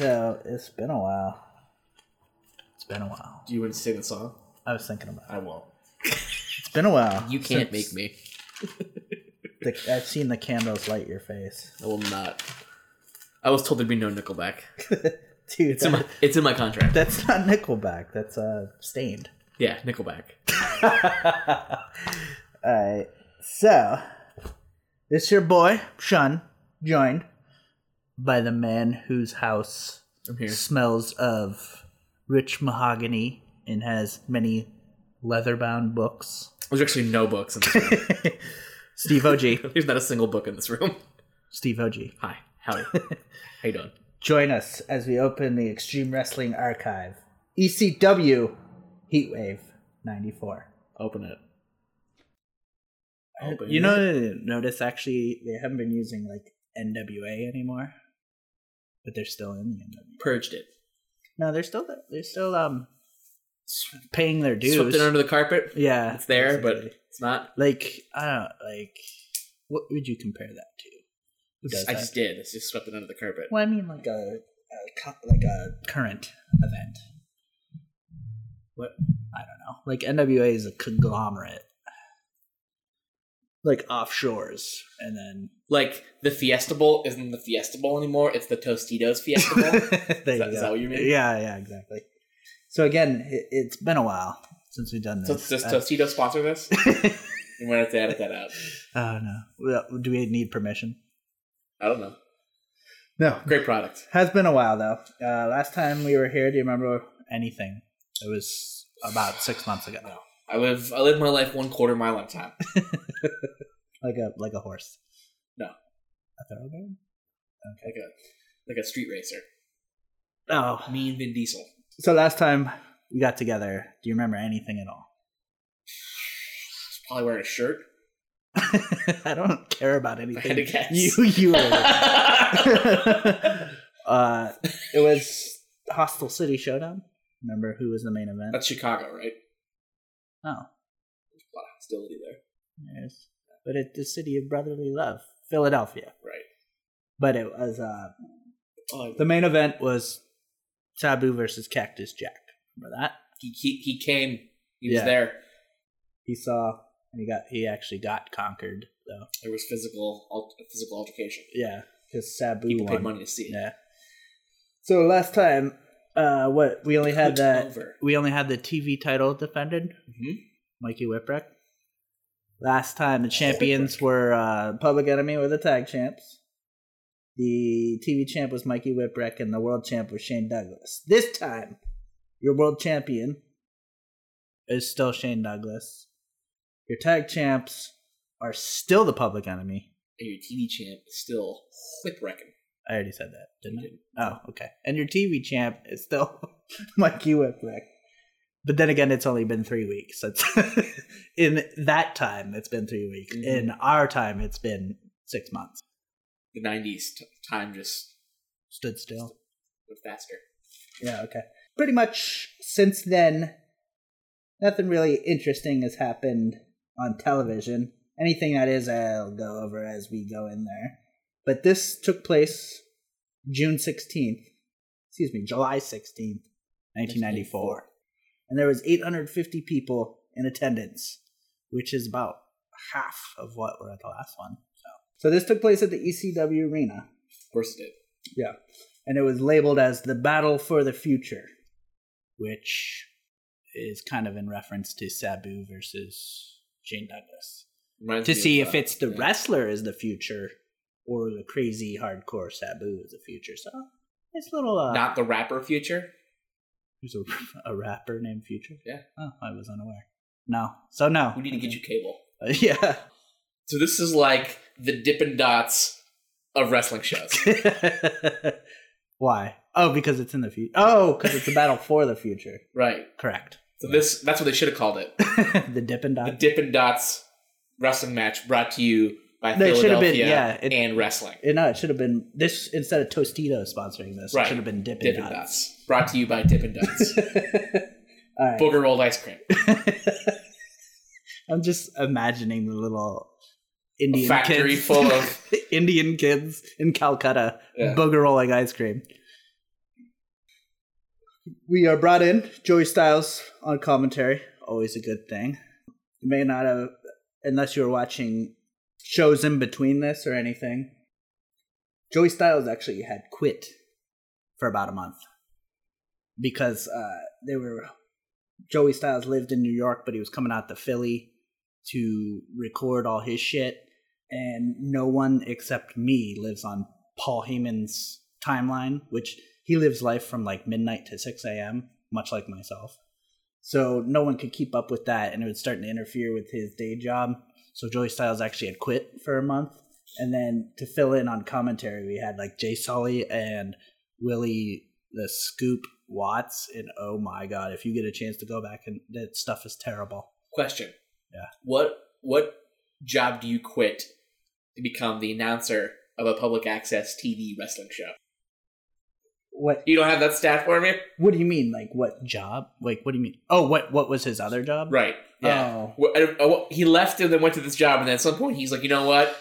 So it's been a while. It's been a while. Do you want to sing the song? I was thinking about it. I won't. It's been a while. You can't make me. The, I've seen the candles light your face, I will not. I was told there'd be no Nickelback. dude. It's in that- my it's in my contract. that's not Nickelback. That's uh Staind. Yeah, Nickelback. All right. So this your boy Sean, joined by the man whose house smells of rich mahogany and has many leather-bound books. There's actually no books in this room. Steve OG. There's not a single book in this room. Steve OG. Hi, howdy. How you doing? Join us as we open the Extreme Wrestling Archive. ECW Heatwave 94. Open it. Uh, open you it. know, notice actually they haven't been using like NWA anymore, but they're still in the purged it. No, they're still they're still um paying their dues. Swept it under the carpet. yeah, It's there, but it's not. like I don't like what would you compare that to? I just did. It's just swept it under the carpet. Well, I mean like a, a like a current event. What? I don't know. Like NWA is a conglomerate, like offshores, and then Like the Fiesta Bowl isn't the Fiesta Bowl anymore. It's the Tostitos Fiesta Bowl. there that- you is that what you mean? Yeah, yeah, exactly. So again, it, it's been a while since we've done so this. does Uh, Tostitos sponsor this? You might have to edit that out. oh no, do we need permission? I don't know. No, Great product. has been a while though. Uh, last time we were here, do you remember anything? It was about six months ago. No. I live I live my life one quarter mile at a time. Like a like a horse. No. a thoroughbred. Like a like a street racer. Oh, Me and Vin Diesel. so last time we got together, do you remember anything at all? He's probably wearing a shirt. I don't care about I anything. had to guess. You you. uh, it was Hostile City Showdown. Remember who was the main event? That's Chicago, right? oh, There's a lot of hostility there. yes. But it's the city of brotherly love, Philadelphia. Right. But it was uh, Oh, the main event was Sabu versus Cactus Jack. Remember that? he, he he came. He was there. He saw and he got he actually got conquered though. There was physical physical altercation. Yeah, because Sabu People paid money to see it. Yeah. So last time, uh, what we only had that over. we only had the TV title defended, Mhm. Mikey Whipwreck. Last time the champions were uh, Public Enemy were the tag champs. The TV champ was Mikey Whipwreck, and the world champ was Shane Douglas. This time, your world champion is still Shane Douglas. Your tag champs are still the Public Enemy. And your TV champ is still whipwrecking. I already said that, didn't I? Didn't. Oh, okay. And your TV champ is still Mikey Whipwreck. But then again, it's only been three weeks. It's in that time, it's been three weeks. Mhm. In our time, it's been six months. The '90s t- time just Stood still. went faster. Yeah, okay. Pretty much since then, nothing really interesting has happened on television. Anything that is, I'll go over as we go in there. But this took place June 16th, excuse me, July 16th, 1994. And there was 850 people in attendance, which is about half of what were at the last one. So, so this took place at the ECW Arena. Of course it did. Yeah. And it was labeled as the Battle for the Future, which is kind of in reference to Sabu versus Shane Douglas. Reminds To see if it's the yeah. wrestler is the future or the crazy hardcore Sabu is the future. So it's a little uh not the rapper future. There's a, a rapper named Future. Yeah. Oh, I was unaware. No. So no. We need to get you cable. you uh, Yeah. So this is like the Dippin' Dots of wrestling shows. Why? Oh, because it's in the future. Oh, because it's a battle for the future. right. Correct. So this that's what they should have called it. the Dippin' Dots. The Dippin' Dots wrestling match brought to you by No, it should have Philadelphia been- yeah, it- and wrestling. Eh, no, it should have been this instead of Tostitos sponsoring this. Right. It should have been Dippin' Dippin' Dots. Dots. Brought to you by Dippin' Dots. Right. Booger rolled ice cream. I'm just imagining the little A Indian factory kids, full of Indian kids in Calcutta Yeah. booger rolling ice cream. we are brought in Joey Styles on commentary. Always a good thing. You may not have, unless you were watching shows in between this or anything. Joey Styles actually had quit for about a month because uh, they were. Joey Styles lived in New York, but he was coming out to Philly to record all his shit, and no one except me lives on Paul Heyman's timeline, which he lives life from like midnight to 6 a.m., much like myself. So no one could keep up with that, and it was starting to interfere with his day job. So Joey Styles actually had quit for a month, and then to fill in on commentary, we had like Jay Sully and Willie the Scoop Watts, and oh my god, if you get a chance to go back and that stuff is terrible. Question. Yeah. What what job do you quit to become the announcer of a public access TV wrestling show? What You don't have that stat for me? What do you mean? Like what job? Like what do you mean? Oh, what what was his other job? Right. Yeah. Oh. Well, I don't- oh, He left and then went to this job, and then at some point he's like, you know what?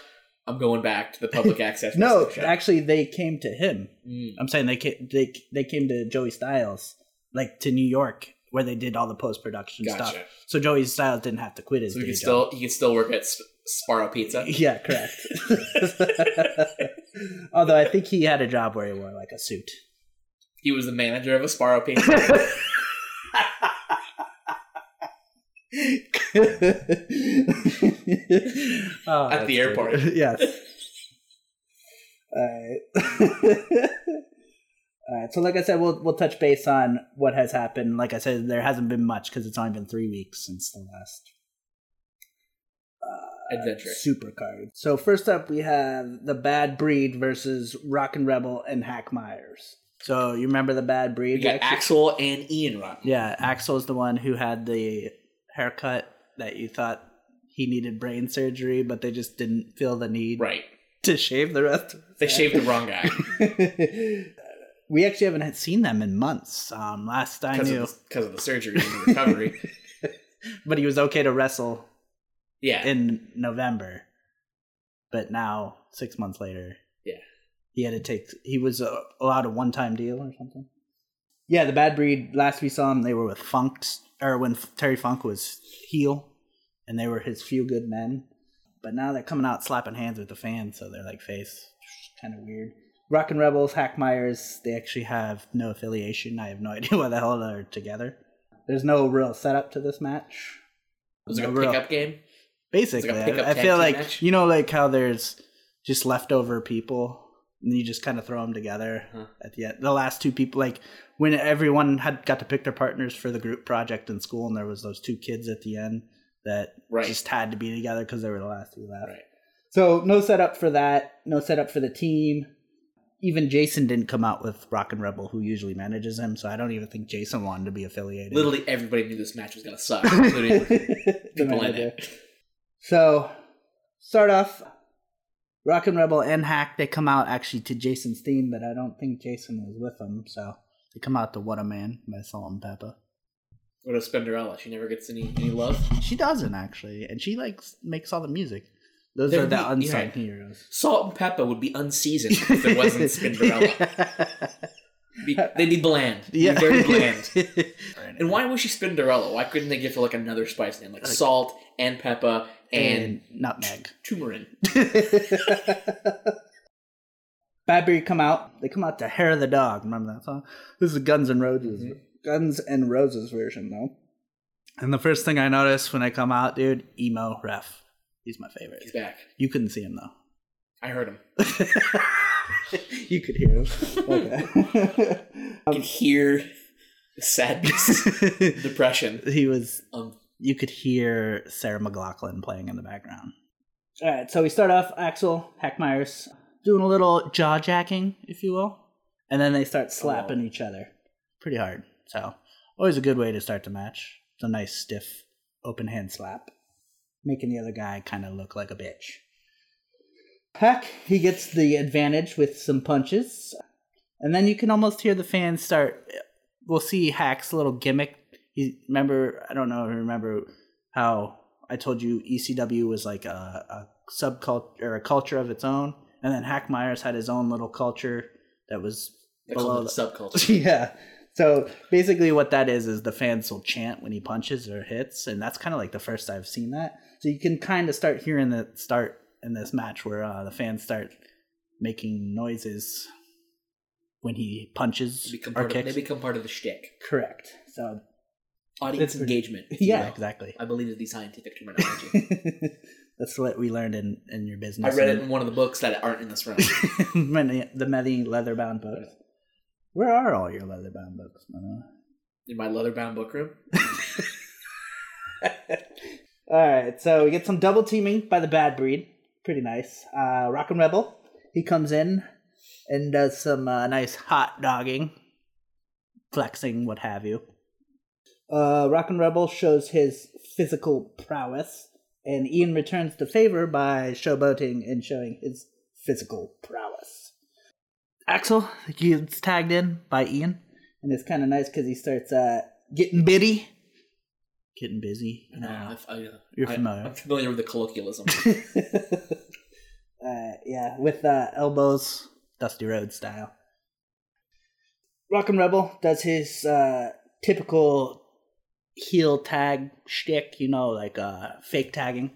I'm going back to the public access. No, actually, they came to him. Mm. I'm saying they came, they they came to Joey Styles, like to New York, where they did all the post production Gotcha. stuff. So Joey Styles didn't have to quit his So he can still he can still work at Sbarro Pizza. Yeah, correct. Although I think he had a job where he wore like a suit. He was the manager of a Sbarro Pizza. Oh, At the airport. good. yes. Alright. Alright, so like I said, we'll we'll touch base on what has happened. Like I said, there hasn't been much because it's only been three weeks since the last uh, Adventure. super card. So first up, we have the Bad Breed versus Rockin' Rebel and Hack Meyers. So you remember the Bad Breed? We got? Axl and Ian Rock. Yeah, Axl's the one who had the haircut that you thought he needed brain surgery, but they just didn't feel the need Right. to shave the rest. Of They shaved the wrong guy we actually haven't seen them in months. Um, last I because knew, of, the- 'cause of the surgery and the recovery. but he was okay to wrestle Yeah. in November. But now, six months later. He had to take. He was uh, allowed a one-time deal or something. Yeah, the Bad Breed. Last we saw him, they were with Funk's, or when Terry Funk was heel, and they were his few good men. But now they're coming out slapping hands with the fans, so they're like face. Kind of weird. Rockin' Rebels, Hack Meyers, they actually have no affiliation. I have no idea why the hell they're together. There's no real setup to this match. it was like a real- pickup game. Basically, like pickup I, I feel like match? you know, like how there's just leftover people, and you just kind of throw them together Huh. at the end. The last two people, like when everyone had got to pick their partners for the group project in school, and there was those two kids at the end that Right. just had to be together because they were the last two left. Right. So no setup for that. No setup for the team. Even Jason didn't come out with Rockin' Rebel, who usually manages him. So I don't even think Jason wanted to be affiliated. Literally everybody knew this match was gonna suck, including people in it. So, start off, Rockin' Rebel and Hack, they come out actually to Jason's theme, but I don't think Jason was with them. So, they come out to What a Man by Salt-N-Pepa. What a Spinderella. She never gets any any love. She doesn't actually, and she like makes all the music. Those There are the be- unsung yeah. heroes. Salt and pepper would be unseasoned if it wasn't Spinderella. Be, they'd be bland. They'd yeah, Be very bland. And why was she Spinderella? Why couldn't they give her like another spice name, like, Like- salt and pepper and, and nutmeg. turmeric? Bad Breed come out. They come out to Hair of the Dog. Remember that song? This is Guns N' Roses. Mhm. Guns N' Roses version though. And the first thing I noticed when I come out, dude, emo ref. He's my favorite. He's back. You couldn't see him though. I heard him. you could hear him. Okay. I can hear sadness, depression. he was. Um, You could hear Sarah McLachlan playing in the background. All right, so we start off Axl Hackmeyers doing a little jaw jacking, if you will, and then they start slapping Oh. each other pretty hard. So always a good way to start the match. It's a nice stiff open hand slap, making the other guy kind of look like a bitch. Hack he gets the advantage with some punches, and then you can almost hear the fans start. We'll see Hack's little gimmick. He remember I don't know if you remember how I told you ECW was like a, a subculture or a culture of its own, and then Hack Meyers had his own little culture that was they below the- subculture. yeah. so basically, what that is is the fans will chant when he punches or hits, and that's kind of like the first I've seen that. So you can kind of start hearing the start in this match where uh, the fans start making noises when he punches They become or part of, they become part of the shtick. Correct. So Audience pretty- engagement. yeah, will. exactly. I believe is the scientific terminology. That's what we learned in, in your business. I read it in one of the books that aren't in this room. The many leather bound books. Where are all your leather bound books, in my leather bound book room. All right, so we get some double teaming by the bad breed. Pretty nice. Uh, Rockin' Rebel, he comes in and does some uh, nice hot dogging, flexing, what have you. Uh, Rockin' Rebel shows his physical prowess, and Ian returns the favor by showboating and showing his physical prowess. Axl gets tagged in by Ian, and it's kind of nice because he starts uh, getting bitty, getting busy. You know, I, I, You're familiar. I'm familiar with the colloquialism. uh, yeah, with uh, elbows, Dusty Rhodes style. Rockin' Rebel does his uh, typical heel tag shtick, you know, like uh, fake tagging,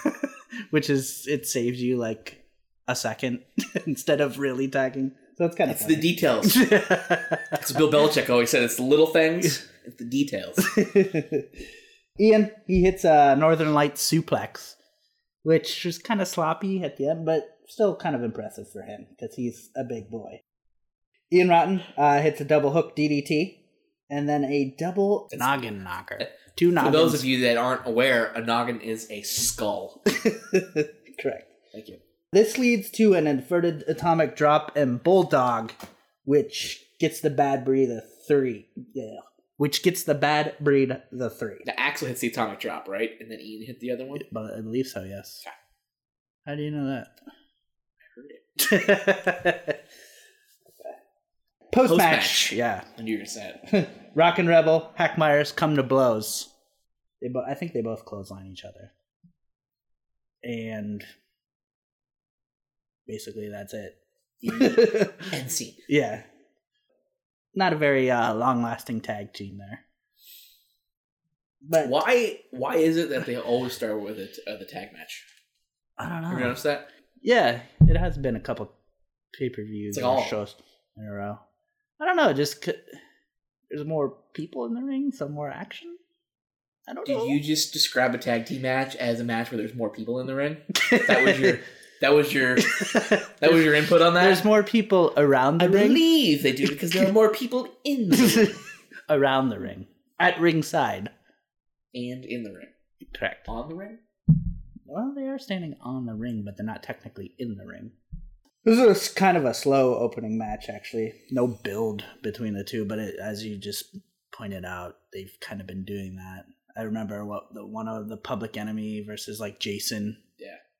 which is it saves you like a second instead of really tagging. So it's kind of it's the details. As Bill Belichick always said, it's the little things, it's the details. Ian, he hits a Northern Lights suplex, which was kind of sloppy at the end, but still kind of impressive for him because he's a big boy. Ian Rotten uh, hits a double hook DDT, and then a double noggin knocker. Two For those of you that aren't aware, a noggin is a skull. Correct. Thank you. This leads to an inverted atomic drop and bulldog, which gets the bad breed the three. Yeah. Which gets the bad breed the three. The Axl hits the atomic drop, right? And then Ian hit the other one. But I believe so, yes. Okay. How do you know that? I heard it. Post match, Post-match. yeah. I knew you were sad. Rockin' Rebel, Hack Meyers come to blows. They, bo- I think they both clothesline each other, and basically that's it. End scene. yeah, not a very uh, long-lasting tag team there. But Why? Why is it that they always start with it, uh, the tag match? I don't know. Have you noticed that? Yeah, it has been a couple pay-per-views like all- shows in a row. I don't know. Just c- there's more people in the ring, some more action. I don't know. Did you just describe a tag team match as a match where there's more people in the ring? That was your. That was your. That was your input on that. There's more people around I the ring. I believe they do because there are more people in the ring around the ring, at ringside. and in the ring. Correct. On the ring. Well, they are standing on the ring, but they're not technically in the ring. This is kind of a slow opening match, actually. No build between the two, but it, as you just pointed out, they've kind of been doing that. I remember what the one of the Public Enemy versus like Jason,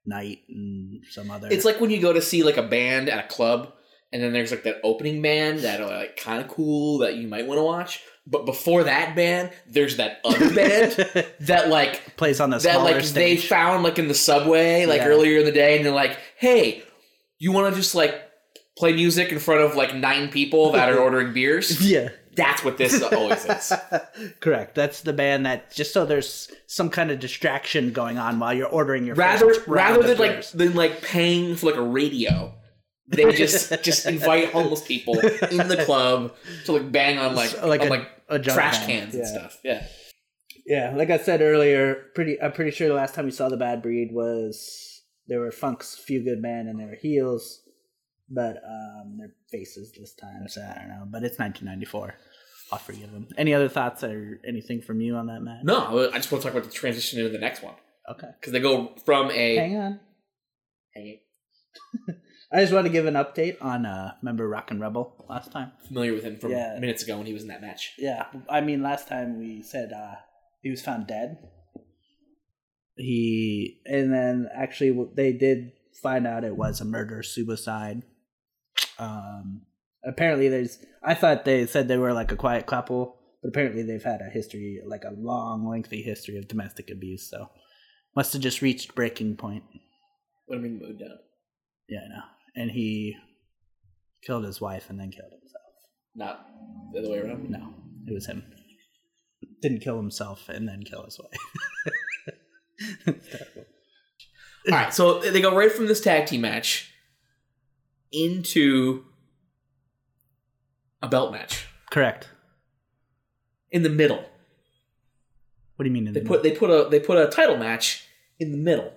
Yeah. Knight, and some other. It's like when you go to see like a band at a club, and then there's like that opening band that are like kind of cool that you might want to watch. But before that band, there's that other band that like plays on the that smaller like they found like in the subway like Yeah. earlier in the day, and they're like, "Hey, you want to just like play music in front of like nine people that are ordering beers?" yeah. That's what this always is. Correct. That's the band that just so there's some kind of distraction going on while you're ordering your Rather rather than like beers. than like paying for like a radio. They just just invite homeless people in the club to like bang on like Like on a- like a trash band. cans and Yeah. stuff. Yeah. Yeah, like I said earlier, pretty I'm pretty sure the last time we saw the bad breed was there were Funk's few good men and they were heels, but um they're faces this time, so I don't know. But it's 1994. I'll forgive them. Any other thoughts or anything from you on that match? No, I just want to talk about the transition into the next one Okay. because they go from a Hang on. Hang I just want to give an update on uh remember Rockin' Rebel last time. familiar with him from Yeah. minutes ago when he was in that match. Yeah, I mean, last time we said uh, he was found dead. He and then actually they did find out it was a murder suicide. Um, apparently, there's. I thought they said they were like a quiet couple, but apparently they've had a history, like a long, lengthy history of domestic abuse. So must have just reached breaking point. You mean moved down? Yeah, I know. And he killed his wife and then killed himself. Not The other way around. No, it was him. Didn't kill himself and then kill his wife. All right, so they go right from this tag team match into a belt match Correct. in the middle. What do you mean? In They the put they put a they put a title match in the middle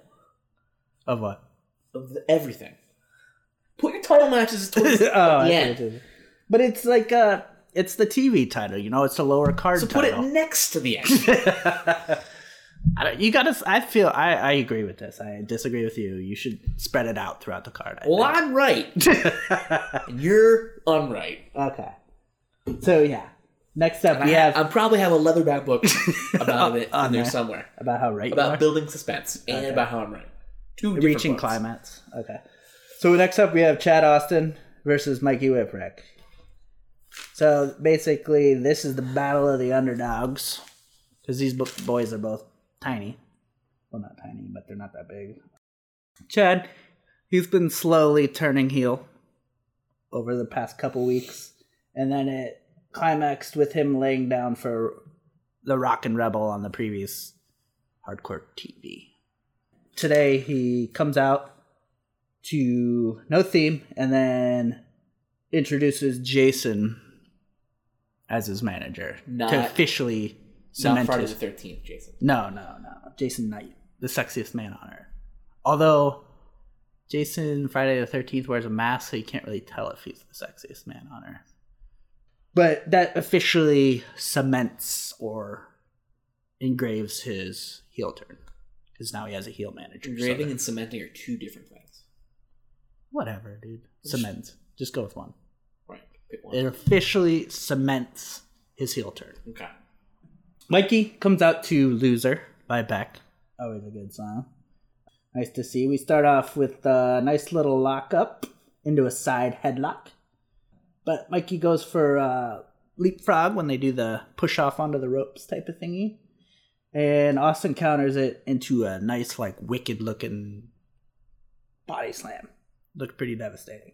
of what? of the, everything. Put your title matches towards oh, I see Yeah. what you're saying. But it's like uh it's the TV title, you know, it's the lower card So put it next to the end. I don't, you gotta. I feel. I, I agree with this. I disagree with you. You should spread it out throughout the card. I well, think. I'm right, you're unright. okay. So yeah. Next up, And we I, have I probably have a leatherback book about it On there there. somewhere about how right you about building suspense and Okay. about how I'm right. Two reaching books. climax. Okay. So next up, we have Chad Austin versus Mikey Whipwreck. So basically, this is the battle of the underdogs because these bo- boys are both tiny. Well, not tiny, but they're not that big. Chad, he's been slowly turning heel over the past couple weeks, and then it climaxed with him laying down for the Rockin' Rebel on the previous Hardcore TV today he comes out to no theme and then introduces Jason as his manager Not- to officially Not cement Friday the Thirteenth, Jason. No, no, no. Jason Knight, the sexiest man on earth. Although Jason Friday the Thirteenth wears a mask, so you can't really tell if he's the sexiest man on earth. But that officially cements or engraves his heel turn because now he has a heel manager. so Engraving that- and cementing are two different things. whatever, dude. Cement. Just go with one. Right. Pick one. It officially cements his heel turn. Okay. Mikey comes out to Loser by Beck. Always a good song. Nice to see. We start off with a nice little lockup into a side headlock. But Mikey goes for uh, leapfrog when they do the push off onto the ropes type of thingy. And Austin counters it into a nice, like, wicked looking body slam. Looked pretty devastating.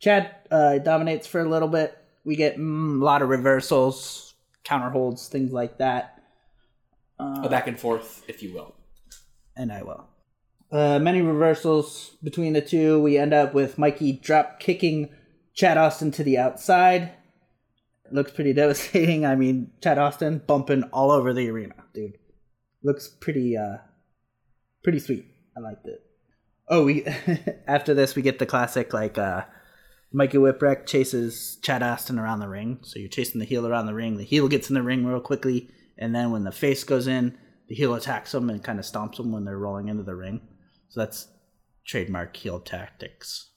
Chad uh, dominates for a little bit. We get mm, a lot of reversals, counter holds, things like that. Uh, A back and forth, if you will. and I will. Uh, many reversals between the two. We end up with Mikey drop kicking Chad Austin to the outside. Looks pretty devastating. I mean, Chad Austin bumping all over the arena, dude. Looks pretty, uh, pretty sweet. I liked it. Oh, we after this we get the classic like uh, Mikey Whipwreck chases Chad Austin around the ring. So you're chasing the heel around the ring. The heel gets in the ring real quickly, and then when the face goes in, the heel attacks them and kind of stomps them when they're rolling into the ring. So that's trademark heel tactics.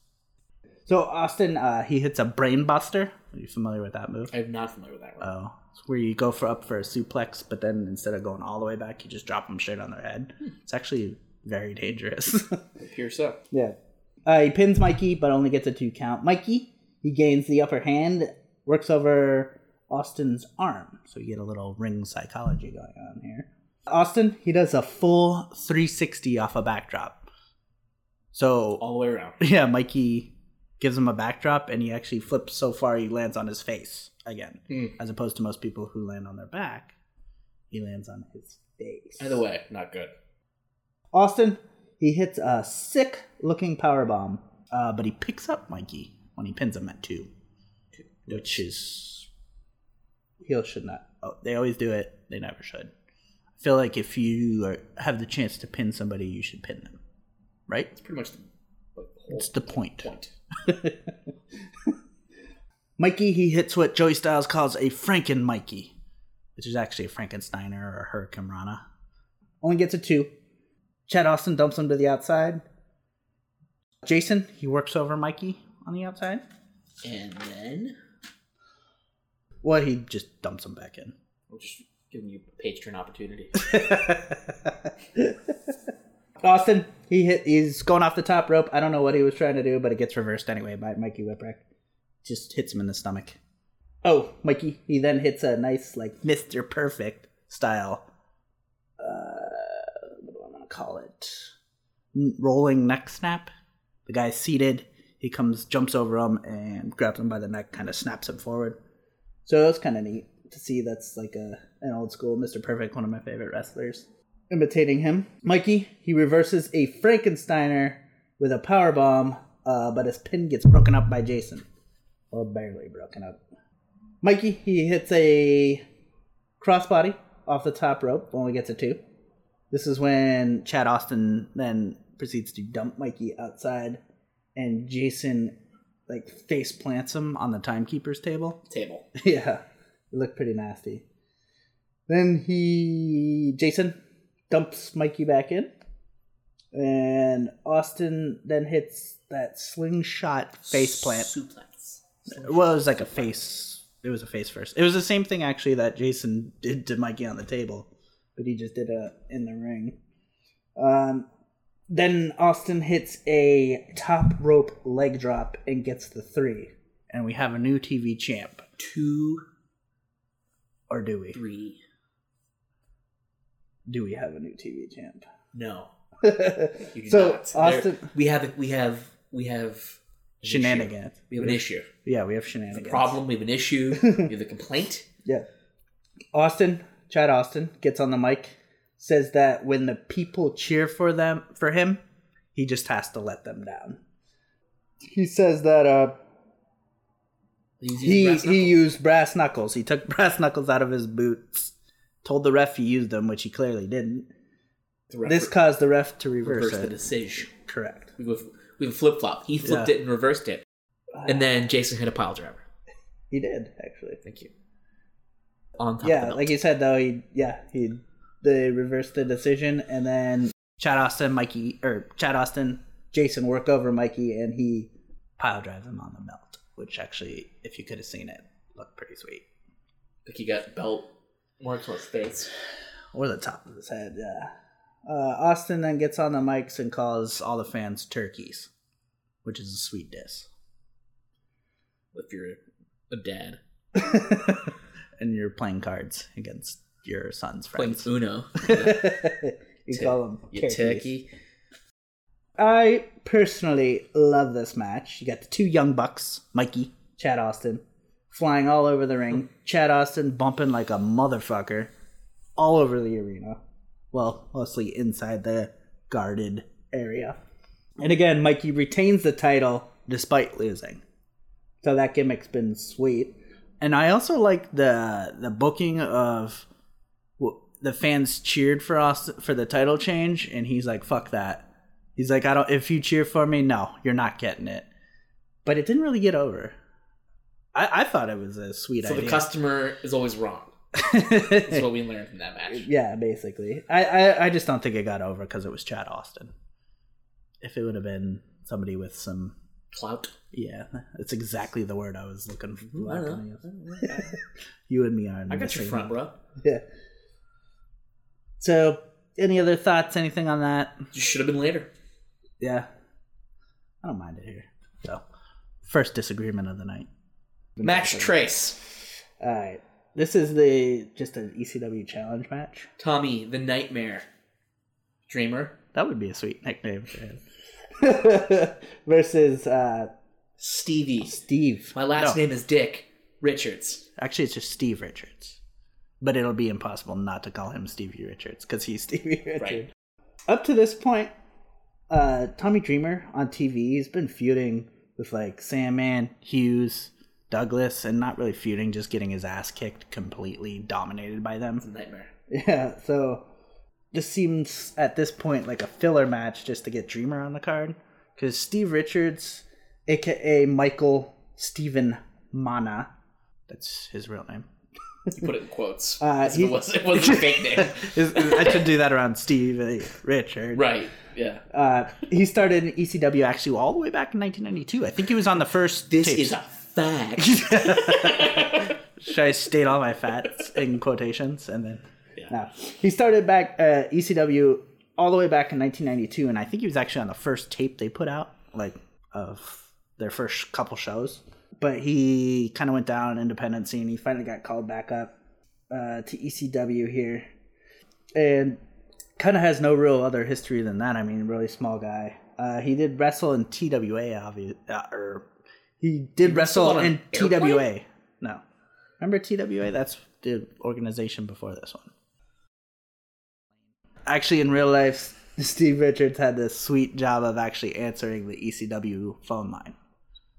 So Austin, uh, he hits a brain buster. Are you familiar with that move? I'm not familiar with that one. Oh, it's where you go for up for a suplex, but then instead of going all the way back, you just drop them straight on their head. It's actually very dangerous. Appears so. Yeah. Uh, he pins Mikey, but only gets a two count. Mikey, he gains the upper hand, works over Austin's arm. So you get a little ring psychology going on here. Austin, he does a full 360 off a backdrop. So, All the way around. yeah, Mikey gives him a backdrop and he actually flips so far he lands on his face again. Hmm. As opposed to most people who land on their back, he lands on his face. Either way, not good. Austin, he hits a sick looking power bomb, uh, but he picks up Mikey when he pins him at two, which is heel should not. Oh, they always do it. They never should. I feel like if you are, have the chance to pin somebody, you should pin them, right? It's pretty much the, like, the whole It's the point. point. Mikey, he hits what Joey Styles calls a Franken Mikey, which is actually a Frankensteiner or a Hurricanrana. Only gets a two. Chad Austin dumps him to the outside. Jason, he works over Mikey on the outside. And then Well, he just dumps him back in. we're just giving you a page turn opportunity. Austin, he hit. He's going off the top rope. I don't know what he was trying to do, but it gets reversed anyway by Mikey Whipwreck. Just hits him in the stomach. Oh, Mikey. He then hits a nice like Mister Perfect style. Uh, what do I want to call it? Rolling neck snap. The guy's seated. He comes, jumps over him, and grabs him by the neck, kind of snaps him forward. So was kind of neat to see that's like a an old school Mr. Perfect, one of my favorite wrestlers, imitating him. Mikey he reverses a Frankensteiner with a power bomb, uh, but his pin gets broken up by Jason, well barely broken up. Mikey he hits a crossbody off the top rope, only gets a two. This is when Chad Austin then proceeds to dump Mikey outside, and Jason like face plants him on the timekeeper's table. Table. yeah, it looked pretty nasty. Then he Jason dumps Mikey back in, and Austin then hits that slingshot face plant. Suplex. Well, it was like a face. It was a face first. It was the same thing actually that Jason did to Mikey on the table, but he just did it in the ring. Um, then Austin hits a top rope leg drop and gets the three, and we have a new TV champ. Two, Or do we? three. Do we have a new TV champ? No. So not. There- Austin we have we have we have shenanigans. We have an issue. Yeah, we have shenanigans. The shenanigans. problem. We have an issue. we have a complaint. Yeah. Austin, Chad Austin gets on the mic, says that when the people cheer for them for him, he just has to let them down. He says that uh he he used brass knuckles. He took brass knuckles out of his boots. Told the ref he used them, which he clearly didn't. This caused the ref to reverse, reversed the decision. Correct. We we flip flop. He flipped Yeah. it and reversed it, and then Jason hit a pile driver. He did actually. Thank you. On top. Yeah, like you said though, he yeah he they reversed the decision, and then Chad Austin, Mikey or Chad Austin, Jason work over Mikey, and he pile drives him on the belt, which actually, if you could have seen it, looked pretty sweet. like he got belt more to his face. Or the top of his head, yeah. Uh, Austin then gets on the mics and calls all the fans turkeys, which is a sweet diss. If you're a dad and you're playing cards against your son's playing friends. Uno, you Tur- call them you turkey. I personally love this match. You got the two young bucks, Mikey, Chad Austin, flying all over the ring. Chad Austin bumping like a motherfucker all over the arena. Well, mostly inside the guarded area. And again, Mikey retains the title despite losing. So that gimmick's been sweet. And I also like the the booking of w- the fans cheered for us for the title change, and he's like, "Fuck that." He's like, "I don't. If you cheer for me, no, you're not getting it." But it didn't really get over. I, I thought it was a sweet So idea. So the customer is always wrong. That's what we learned from that match. yeah, basically. I, I I just don't think it got over because it was Chad Austin. If it would have been somebody with some, Clout. yeah, that's exactly the word I was looking for. Mm, know. You and me are. in I got your front, bro. Yeah. So, any other thoughts? Anything on that? You should have been later. Yeah. I don't mind it here. So, first disagreement of the night. Match trace. All right. This is the just an ECW challenge match. Tommy the Nightmare. Dreamer. That would be a sweet nickname for him. Versus uh, Stevie. Steve. My last No, name is Dick Richards. Actually, it's just Steve Richards. But it'll be impossible not to call him Stevie Richards because he's Stevie Richards. Right. Up to this point, uh, Tommy Dreamer on TV has been feuding with like Sandman, Hughes, Douglas, and not really feuding, just getting his ass kicked, completely dominated by them. Nightmare. Yeah, so this seems at this point like a filler match just to get Dreamer on the card because Steve Richards, aka Michael Stephen Manna, that's his real name. You put it in quotes. Uh, he- it was it was a fake name. I should do that around Steve Richard. Right. Yeah. Uh, he started in ECW actually all the way back in 1992. I think he was on the first. This tapes. is a fact. Should I state all my facts in quotations and then? No. He started back uh, ECW all the way back in 1992, and I think he was actually on the first tape they put out, like of their first couple shows. But he kind of went down independent scene. He finally got called back up uh, to ECW here, and kind of has no real other history than that. I mean, really small guy. Uh, he did wrestle in TWA, obviously, uh, or he did wrestle in airplane? TWA. No, Remember TWA? That's the organization before this one. Actually, in real life, Steve Richards had the sweet job of actually answering the ECW phone line.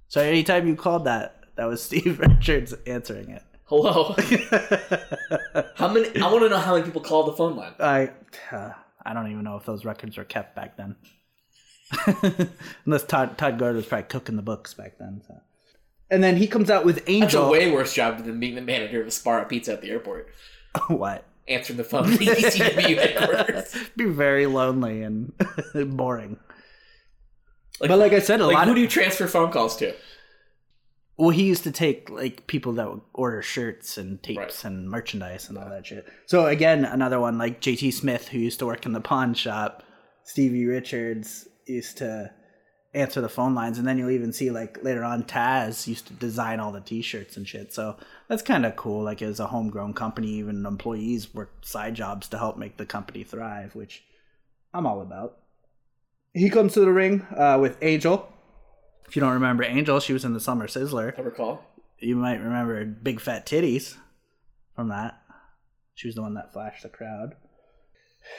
So anytime you called that, that was Steve Richards answering it. Hello. how many? I want to know how many people called the phone line. I uh, I don't even know if those records were kept back then. Unless Todd Todd Gordon was probably cooking the books back then. So. And then he comes out with That's a Angel. way worse job than being the manager of a Sbarro Pizza at the airport, what? Answering the phone. at the ECW headquarters. Be very lonely and boring. Like, But like I said, a like lot who of do you transfer phone calls to? well, he used to take like people that would order shirts and tapes Right. and merchandise and all that shit. So again, another one like JT Smith, who used to work in the pawn shop. Stevie Richards used to answer the phone lines, and then you'll even see like later on Taz used to design all the T-shirts and shit. So that's kind of cool. Like as a homegrown company, even employees work side jobs to help make the company thrive, which I'm all about. He comes to the ring uh, with Angel. If you don't remember Angel, she was in the Summer Sizzler I recall. you might remember big fat titties from that. She was the one that flashed the crowd.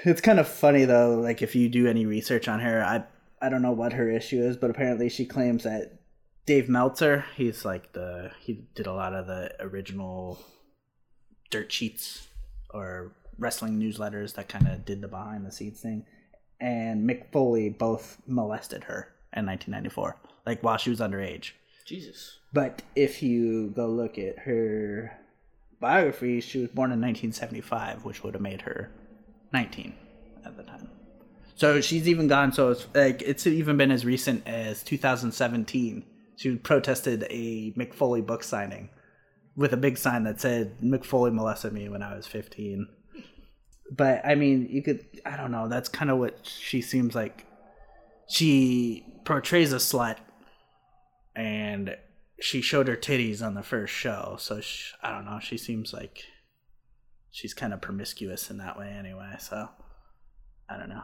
It's kind of funny though, like if you do any research on her, I I don't know what her issue is, but apparently she claims that Dave Meltzer, he's like the he did a lot of the original dirt sheets or wrestling newsletters that kind of did the behind the scenes thing. And Mick Foley both molested her in 1994, like while she was underage. Jesus. But if you go look at her biography, she was born in 1975, which would have made her 19 at the time. So she's even gone. So it's like it's even been as recent as 2017. She protested a Mick Foley book signing with a big sign that said Mick Foley molested me when I was 15. But I mean, you could I don't know. That's kind of what she seems like. She portrays a slut and she showed her titties on the first show. So sh I don't know. She seems like she's kind of promiscuous in that way, anyway. So I don't know.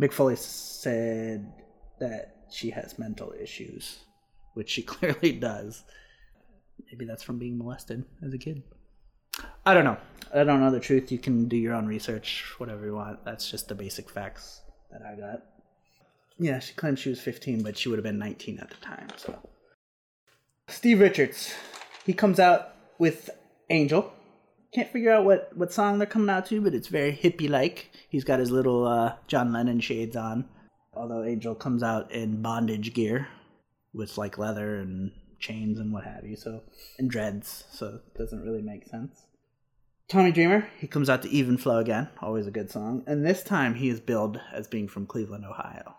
Mick Foley said that she has mental issues, which she clearly does. Maybe that's from being molested as a kid. I don't know. I don't know the truth. You can do your own research, whatever you want. That's just the basic facts that I got. Yeah, she claimed she was 15, but she would have been 19 at the time. So, Steve Richards, he comes out with Angel. Can't figure out what what song they're coming out to, but it's very hippie like. He's got his little uh, John Lennon shades on. Although Angel comes out in bondage gear with like leather and chains and what have you, so and dreads, so it doesn't really make sense. Tommy Dreamer, he comes out to Even Flow again, always a good song, and this time he is billed as being from Cleveland, Ohio.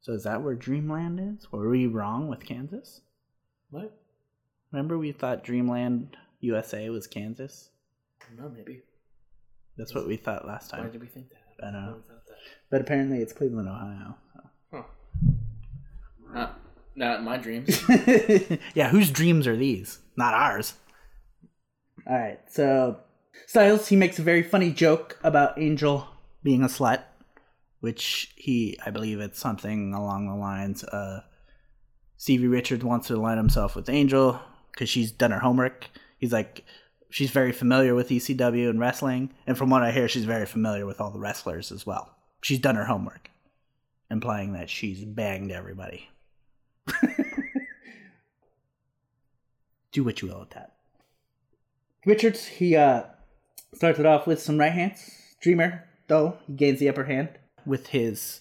So is that where Dreamland is? Were we wrong with Kansas? What? Remember we thought Dreamland USA was Kansas? No, maybe. That's what we thought last time. Why did we think that? I know. Thought that? But apparently it's Cleveland, Ohio. Huh. Not, not my dreams. yeah, whose dreams are these? Not ours. All right, so Styles he makes a very funny joke about Angel being a slut, which he I believe it's something along the lines of Stevie Richards wants to align himself with Angel because she's done her homework. He's like she's very familiar with ECW and wrestling, and from what I hear, she's very familiar with all the wrestlers as well. She's done her homework, implying that she's banged everybody. Do what you will with that. Richards, he uh, started off with some right hands. Dreamer, though, he gains the upper hand with his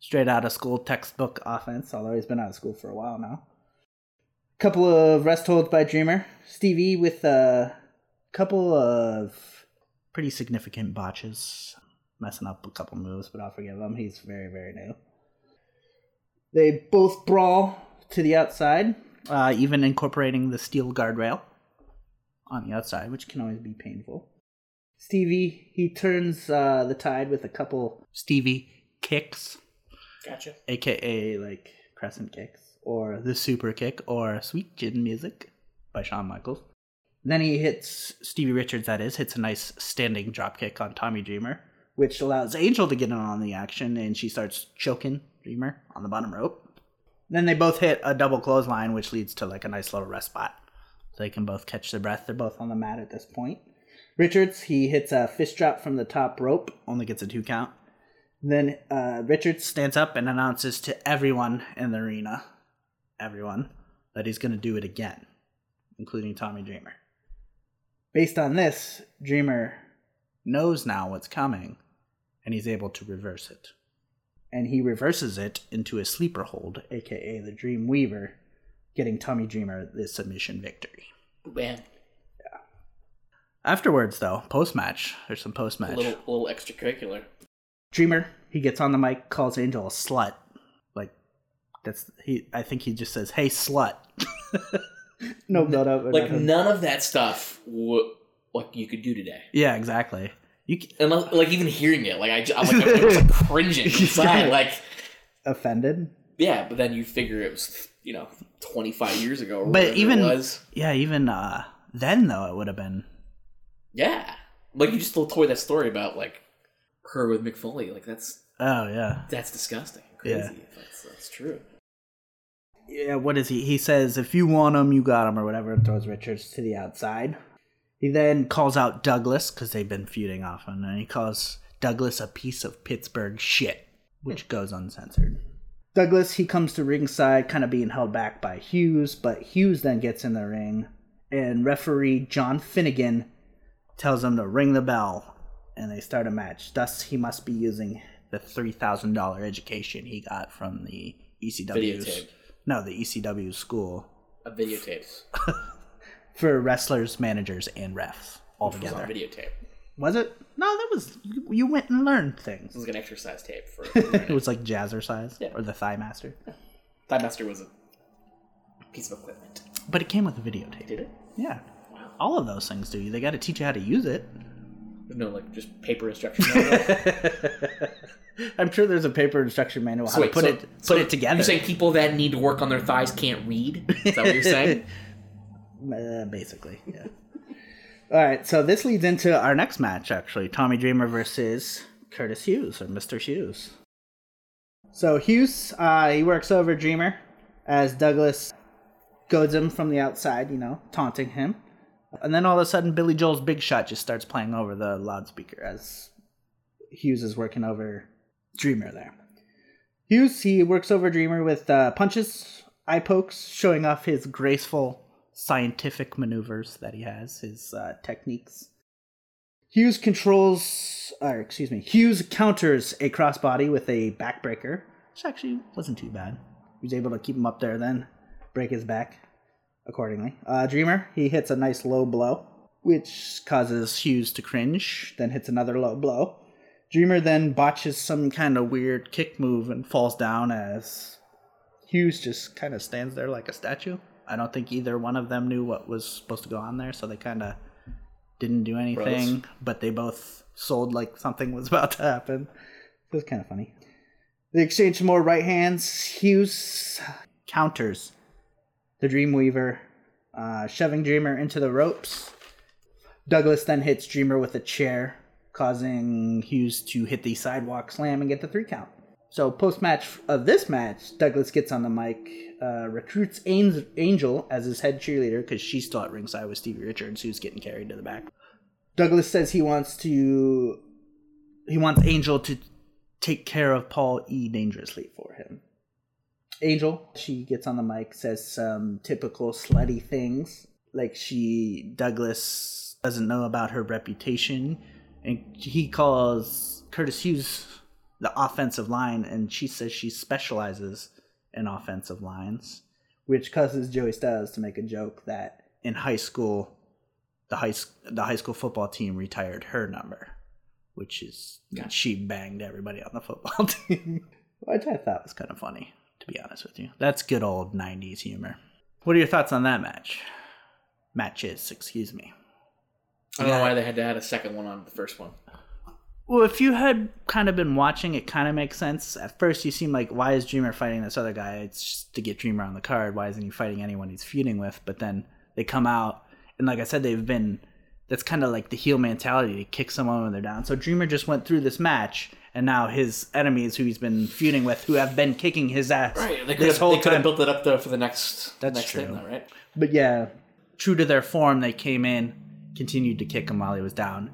straight out of school textbook offense, although he's been out of school for a while now. Couple of rest holds by Dreamer. Stevie with a couple of pretty significant botches, messing up a couple moves, but I'll forgive him. He's very, very new. They both brawl to the outside, uh, even incorporating the steel guardrail on the outside, which can always be painful. Stevie, he turns uh, the tide with a couple Stevie kicks, Gotcha. aka like crescent kicks, or the super kick, or Sweet Chin Music by Shawn Michaels. Then he hits Stevie Richards, that is, hits a nice standing drop kick on Tommy Dreamer, which allows Angel to get in on the action, and she starts choking Dreamer on the bottom rope. Then they both hit a double clothesline, which leads to like a nice little rest spot. So they can both catch their breath. They're both on the mat at this point. Richards, he hits a fist drop from the top rope, only gets a two count. Then uh, Richards stands up and announces to everyone in the arena, everyone, that he's going to do it again, including Tommy Dreamer. Based on this, Dreamer knows now what's coming, and he's able to reverse it. And he reverses it into a sleeper hold, aka the Dream Weaver, getting Tommy Dreamer the submission victory. Man, Yeah. Afterwards, though, post match, there's some post a match. little, a little extracurricular. Dreamer, he gets on the mic, calls Angel a slut. Like that's he. I think he just says, "Hey, slut." no build up. Like nothing. none of that stuff, w- like you could do today. yeah, exactly. You c- And like, like, even hearing it, like I, j- I'm like, I'm like cringing inside. Like, offended? yeah, but then you figure it was, you know, 25 years ago. Or But even- it was. Yeah, even uh then though, it would have been. Yeah, like you just told Tori that story about like her with Mick Foley. Like that's Oh yeah, that's disgusting. Crazy. Yeah. That's, that's true. Yeah. What is he? He says, "If you want him, you got him," or whatever, and throws Richards to the outside. He then calls out Douglas because they've been feuding often, and he calls Douglas a piece of Pittsburgh shit, which hmm. goes uncensored. Douglas, he comes to ringside, kind of being held back by Hughes, but Hughes then gets in the ring, and referee John Finnegan tells him to ring the bell, and they start a match. Thus, he must be using the three thousand dollar education he got from the ECW's Videotape. No, the ECW school A videotapes. for wrestlers, managers, and refs all It was together. on videotape. Was it? No, that was you, went and learned things. This was like an exercise tape for. it was like Jazzercise Yeah. or the Thigh Master, Thigh Master was a piece of equipment. but it came with a videotape. Did it? Yeah, all of those things do. They got to teach you how to use it. No like just paper instruction manual. I'm sure there's a paper instruction manual how So to wait, put so- it put so it together. You're saying people that need to work on their thighs can't read? Is that what you're saying? Uh, basically, yeah. All right, so this leads into our next match, actually Tommy Dreamer versus Curtis Hughes, or Mr. Hughes. So Hughes, uh, he works over Dreamer as Douglas goads him from the outside, you know, taunting him. And then all of a sudden, Billy Joel's Big Shot just starts playing over the loudspeaker as Hughes is working over Dreamer there. Hughes, he works over Dreamer with uh, punches, eye pokes, showing off his graceful scientific maneuvers that he has, his uh, techniques. Hughes controls, or excuse me, Hughes counters a crossbody with a backbreaker, which actually wasn't too bad. He was able to keep him up there, then break his back accordingly. Uh, Dreamer, he hits a nice low blow, which causes Hughes to cringe, then hits another low blow. Dreamer then botches some kind of weird kick move and falls down as Hughes just kind of stands there like a statue. I don't think either one of them knew what was supposed to go on there, so they kind of didn't do anything, but they both sold like something was about to happen. It was kind of funny. They exchange some more right hands. Hughes counters the Dreamweaver, uh, shoving Dreamer into the ropes. Douglas then hits Dreamer with a chair, causing Hughes to hit the sidewalk slam and get the three count. So post match of this match, Douglas gets on the mic, uh, recruits An- Angel as his head cheerleader because she's still at ringside with Stevie Richards, who's getting carried to the back. Douglas says he wants to, he wants Angel to take care of Paul E. Dangerously for him. Angel, she gets on the mic, says some typical slutty things, like she Douglas doesn't know about her reputation, and he calls Curtis Hughes the offensive line, and she says she specializes in offensive lines, which causes Joey Styles to make a joke that in high school, the high the high school football team retired her number, which is she banged everybody on the football team, which I thought was kind of funny. Be honest with you, that's good old '90s humor. What are your thoughts on that match? Matches, excuse me. I don't know why they had to add a second one on the first one. Well, if you had kind of been watching, it kind of makes sense. At first, you seem like, why is Dreamer fighting this other guy? It's just to get Dreamer on the card. Why isn't he fighting anyone he's feuding with? But then they come out, and like I said, they've been. That's kind of like the heel mentality to kick someone when they're down. So Dreamer just went through this match, and now his enemies, who he's been feuding with, who have been kicking his ass Right. They could this have, whole they could time. have built it up though for the next That's next thing true. though, right? But yeah, true to their form, they came in, continued to kick him while he was down,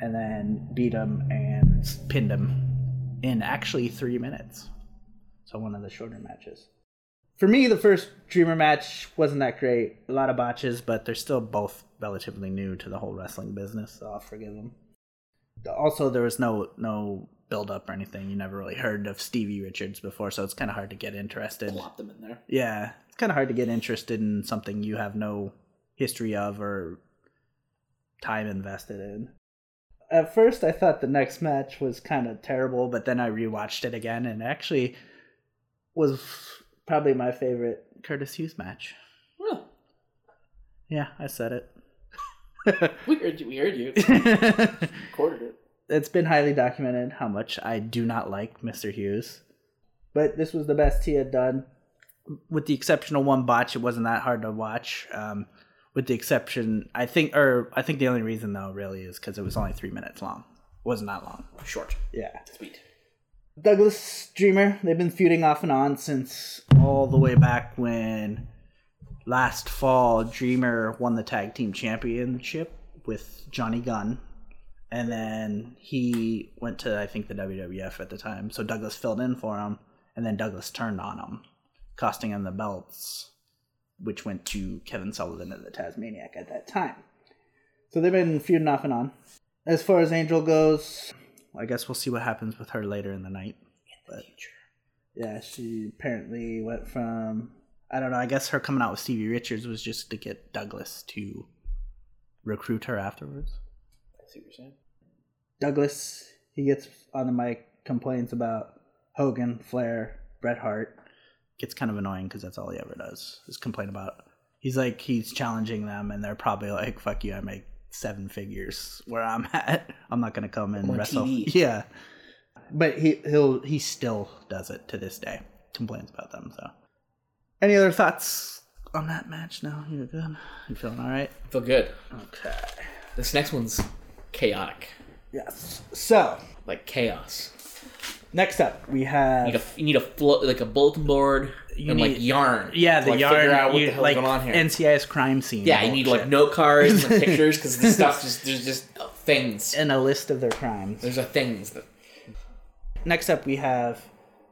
and then beat him and pinned him in actually three minutes. So one of the shorter matches. For me, the first Dreamer match wasn't that great. A lot of botches, but they're still both relatively new to the whole wrestling business, so I'll forgive them. Also, there was no no build up or anything. You never really heard of Stevie Richards before, so it's kind of hard to get interested. Plop them in there. Yeah, it's kind of hard to get interested in something you have no history of or time invested in. At first, I thought the next match was kind of terrible, but then I rewatched it again and actually was probably my favorite Curtis Hughes match. Well, Yeah, I said it. we heard you. We heard you. Recorded it. It's been highly documented how much I do not like Mr. Hughes. But this was the best he had done. With the exception of one botch, it wasn't that hard to watch. Um, with the exception, I think, or I think the only reason though, really, is because it was only three minutes long. It wasn't that long. Short. Yeah. Sweet. Douglas Dreamer, they've been feuding off and on since all the way back when last fall Dreamer won the tag team championship with Johnny Gunn. And then he went to I think the WWF at the time. So Douglas filled in for him and then Douglas turned on him, costing him the belts, which went to Kevin Sullivan and the Tasmaniac at that time. So they've been feuding off and on. As far as Angel goes, I guess we'll see what happens with her later in the night. But yeah, she apparently went from I don't know. I guess her coming out with Stevie Richards was just to get Douglas to recruit her afterwards. I see what you're saying. Douglas, he gets on the mic, complains about Hogan, Flair, Bret Hart. Gets kind of annoying because that's all he ever does is complain about. He's like he's challenging them, and they're probably like, "Fuck you! I make seven figures where I'm at. I'm not gonna come and on wrestle." TV. Yeah, but he he'll he still does it to this day. Complains about them. So, any other thoughts on that match? No, you're good. You feeling all right? I feel good. Okay. This next one's chaotic. Yes. So Like chaos. next up we have You need a, you need a flo- like a bulletin board You and need- like yarn. Yeah, the like, yarn. Figure out what you- the hell's like going on here. NCIS crime scene. yeah, you need like note cards and pictures because this stuff's just there's just things. and a list of their crimes. There's a things that Next up, we have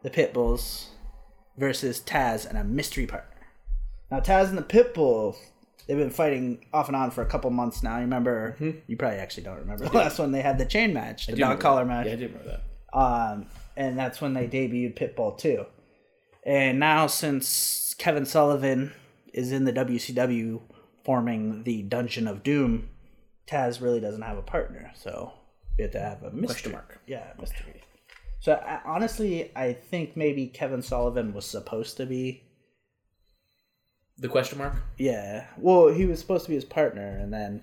the Pitbulls versus Taz and a mystery partner. Now, Taz and the Pitbulls, they've been fighting off and on for a couple months now. You remember? You probably actually don't remember the last one. They had the chain match, the dog collar match. Yeah, I do remember that. Um, and that's when they debuted Pitbull too. And now, since Kevin Sullivan is in the WCW forming the Dungeon of Doom, Taz really doesn't have a partner. So we have to have a mystery. Question mark. Yeah, mystery. So I, honestly, I think maybe Kevin Sullivan was supposed to be. The question mark. Yeah. Well, he was supposed to be his partner, and then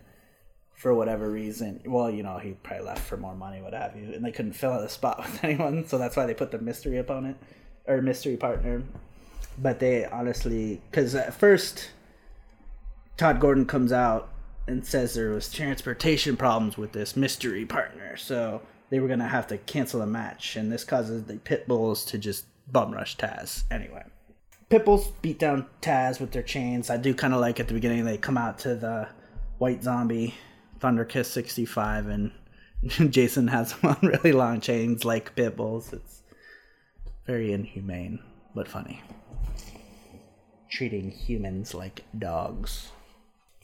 for whatever reason, well, you know, he probably left for more money, what have you, and they couldn't fill out the spot with anyone, so that's why they put the mystery opponent or mystery partner. But they honestly, because at first, Todd Gordon comes out and says there was transportation problems with this mystery partner, so they were gonna have to cancel the match, and this causes the pit bulls to just bum rush Taz anyway. Pitbulls beat down Taz with their chains. I do kind of like at the beginning they come out to the White Zombie Thunder Kiss 65 and Jason has them on really long chains like Pitbulls. It's very inhumane, but funny. Treating humans like dogs.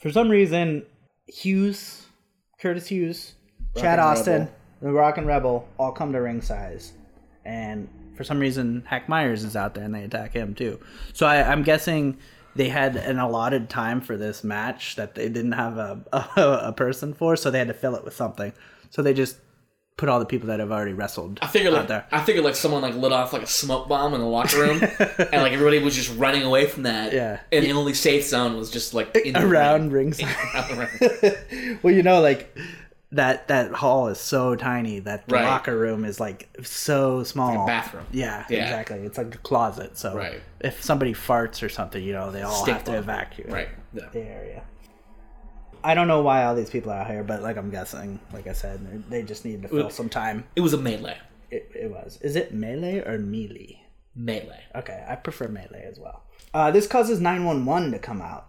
For some reason, Hughes, Curtis Hughes, Chad Austin, Rebel. the Rockin' Rebel all come to ring size. And for some reason, Hack Meyers is out there and they attack him too. So I, I'm guessing they had an allotted time for this match that they didn't have a, a, a person for, so they had to fill it with something. So they just put all the people that have already wrestled I figured out like there. I figured like someone like lit off like a smoke bomb in the locker room, and like everybody was just running away from that. Yeah. And the only safe zone was just like in the Around ring. ringside. Around the ring. well, you know, like that that hall is so tiny that the Right. locker room is like so small. a bathroom. Yeah, Yeah. exactly. It's like a closet. So Right. if somebody farts or something, you know, they all Stink have to evacuate Right. Yeah. the area. I don't know why all these people are out here, but like I'm guessing, like I said, they just need to fill some time. It was a melee. It, it was. Is it melee or melee? Melee. Okay, I prefer melee as well. Uh, this causes 911 to come out.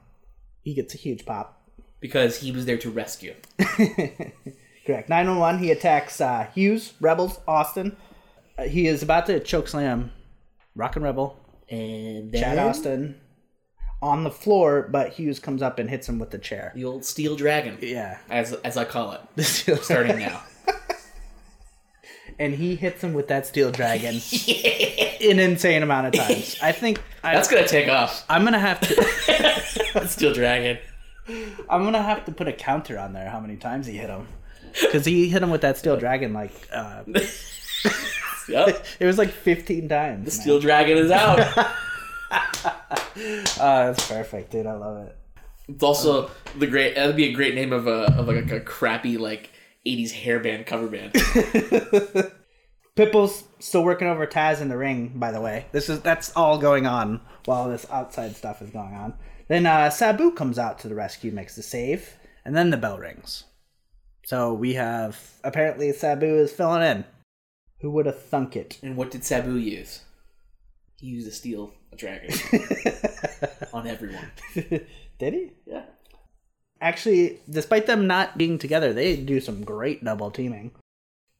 He gets a huge pop. Because he was there to rescue. Correct. 911, he attacks uh, Hughes, Rebels, Austin. Uh, he is about to chokeslam Rockin' Rebel, And Chad then Austin, on the floor, but Hughes comes up and hits him with the chair. the old steel dragon, Yeah. as as I call it, starting now. and he hits him with that steel dragon an insane amount of times. I think I, That's gonna take off. I'm gonna have to steel dragon. I'm gonna have to put a counter on there how many times he hit him because he hit him with that steel dragon like uh, Yep. it was like 15 times. man. Steel dragon is out. Oh, that's perfect, dude. I love it. It's also the great. That'd be a great name of a of like a, crappy like '80s hairband cover band. Pitbull's still working over Taz in the ring. By the way, this is that's all going on while this outside stuff is going on. Then uh, Sabu comes out to the rescue, makes the save, and then the bell rings. So we have apparently Sabu is filling in. Who would have thunk it? and what did Sabu use? He used a steel dragon on everyone. Did he? Yeah. Actually, despite them not being together, they do some great double teaming.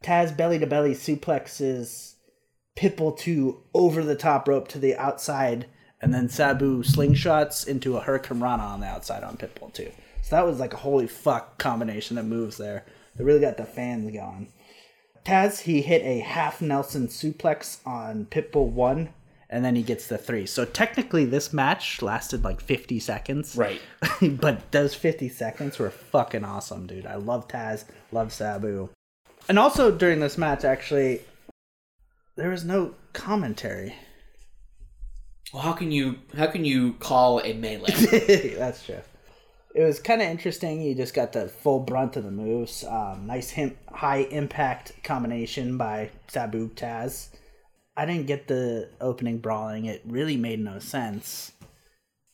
Taz belly to belly suplexes Pitbull to over the top rope to the outside, and then Sabu slingshots into a Hurricanrana on the outside on Pitbull too. So that was like a holy fuck combination of moves there. They really got the fans going. Taz he hit a half Nelson suplex on Pitbull one, and then he gets the three. So technically, this match lasted like fifty seconds. Right. but those 50 seconds were fucking awesome, dude. I love Taz, love Sabu. And also during this match, actually, there was no commentary. Well, how can you how can you call a melee? That's true. It was kind of interesting. You just got the full brunt of the moves. Um, nice him- high impact combination by Sabu Taz. I didn't get the opening brawling. It really made no sense.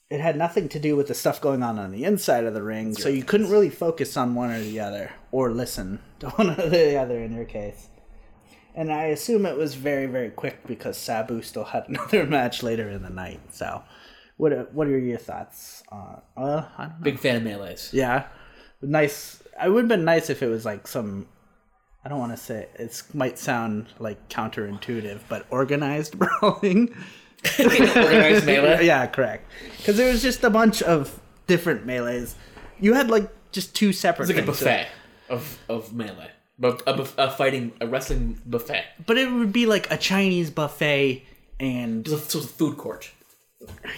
It had nothing to do with the stuff going on on the inside of the ring, so you couldn't really focus on one or the other, or listen to one or the other in your case. And I assume it was very, very quick because Sabu still had another match later in the night. So, what are, what are your thoughts? Uh, well, I don't know. Big fan of melees. Yeah, nice. It would have been nice if it was like some. I don't want to say it might sound like counterintuitive, but organized brawling. Organized melee. yeah, correct. Because there was just a bunch of different melees. You had like just two separate. It's like a things. buffet of of melee, but a, a fighting a wrestling buffet. but it would be like a Chinese buffet, and It's a, it's a food court.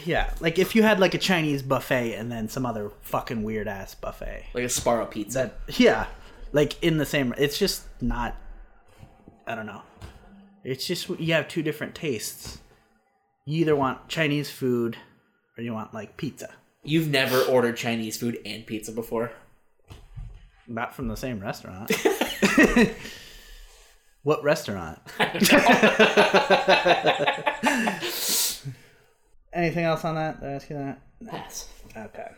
yeah, like if you had like a Chinese buffet and then some other fucking weird ass buffet. like a Sbarro pizza. that yeah like in the same it's just not i don't know it's just you have two different tastes you either want chinese food or you want like pizza You've never ordered Chinese food and pizza before. Not from the same restaurant what restaurant anything else on that Did I ask you that Pass. okay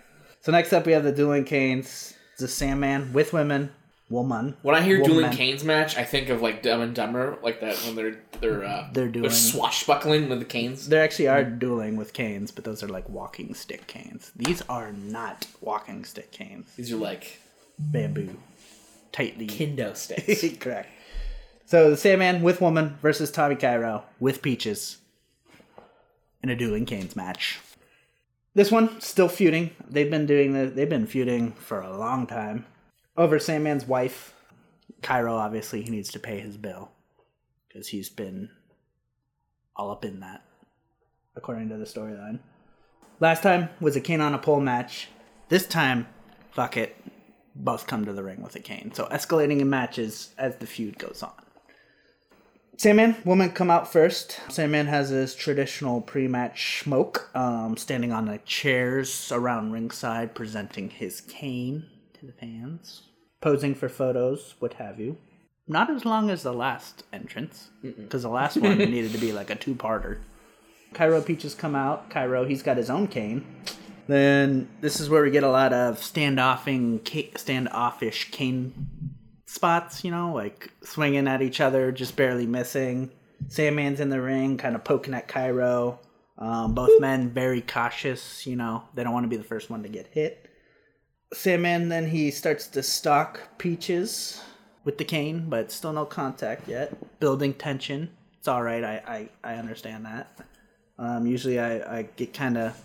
so next up we have the dueling canes the sandman with women woman When I hear Woman. Dueling Canes match, I think of like Dumb and Dumber, like that when they're they're uh, They're doing- swashbuckling with the canes. There actually are dueling with canes, but those are like walking stick canes. These are not walking stick canes. These are like Bamboo. Tightly. kendo sticks. Correct. So the Sandman with woman versus Tommy Cairo with Peaches in a dueling canes match. This one still feuding. They've been doing the, they've been feuding for a long time. Over Sandman's wife, Cairo obviously he needs to pay his bill because he's been all up in that according to the storyline. Last time was a cane on a pole match. This time, fuck it, both come to the ring with a cane. So escalating in matches as the feud goes on. Sandman, woman come out first. Sandman has his traditional pre-match smoke, um, standing on the chairs around ringside, presenting his cane to the fans, posing for photos, what have you. Not as long as the last entrance, because the last one needed to be like a two-parter. Cairo Peaches come out. Cairo, he's got his own cane. Then this is where we get a lot of standoffing, standoffish cane spots. You know, like swinging at each other, just barely missing. Sandman's in the ring, kind of poking at Cairo. Um, both men very cautious. You know, they don't want to be the first one to get hit. Sandman then he starts to stalk Peaches with the cane, but still no contact yet. Building tension. It's all right. I I, I understand that. Um, usually I, I get kind of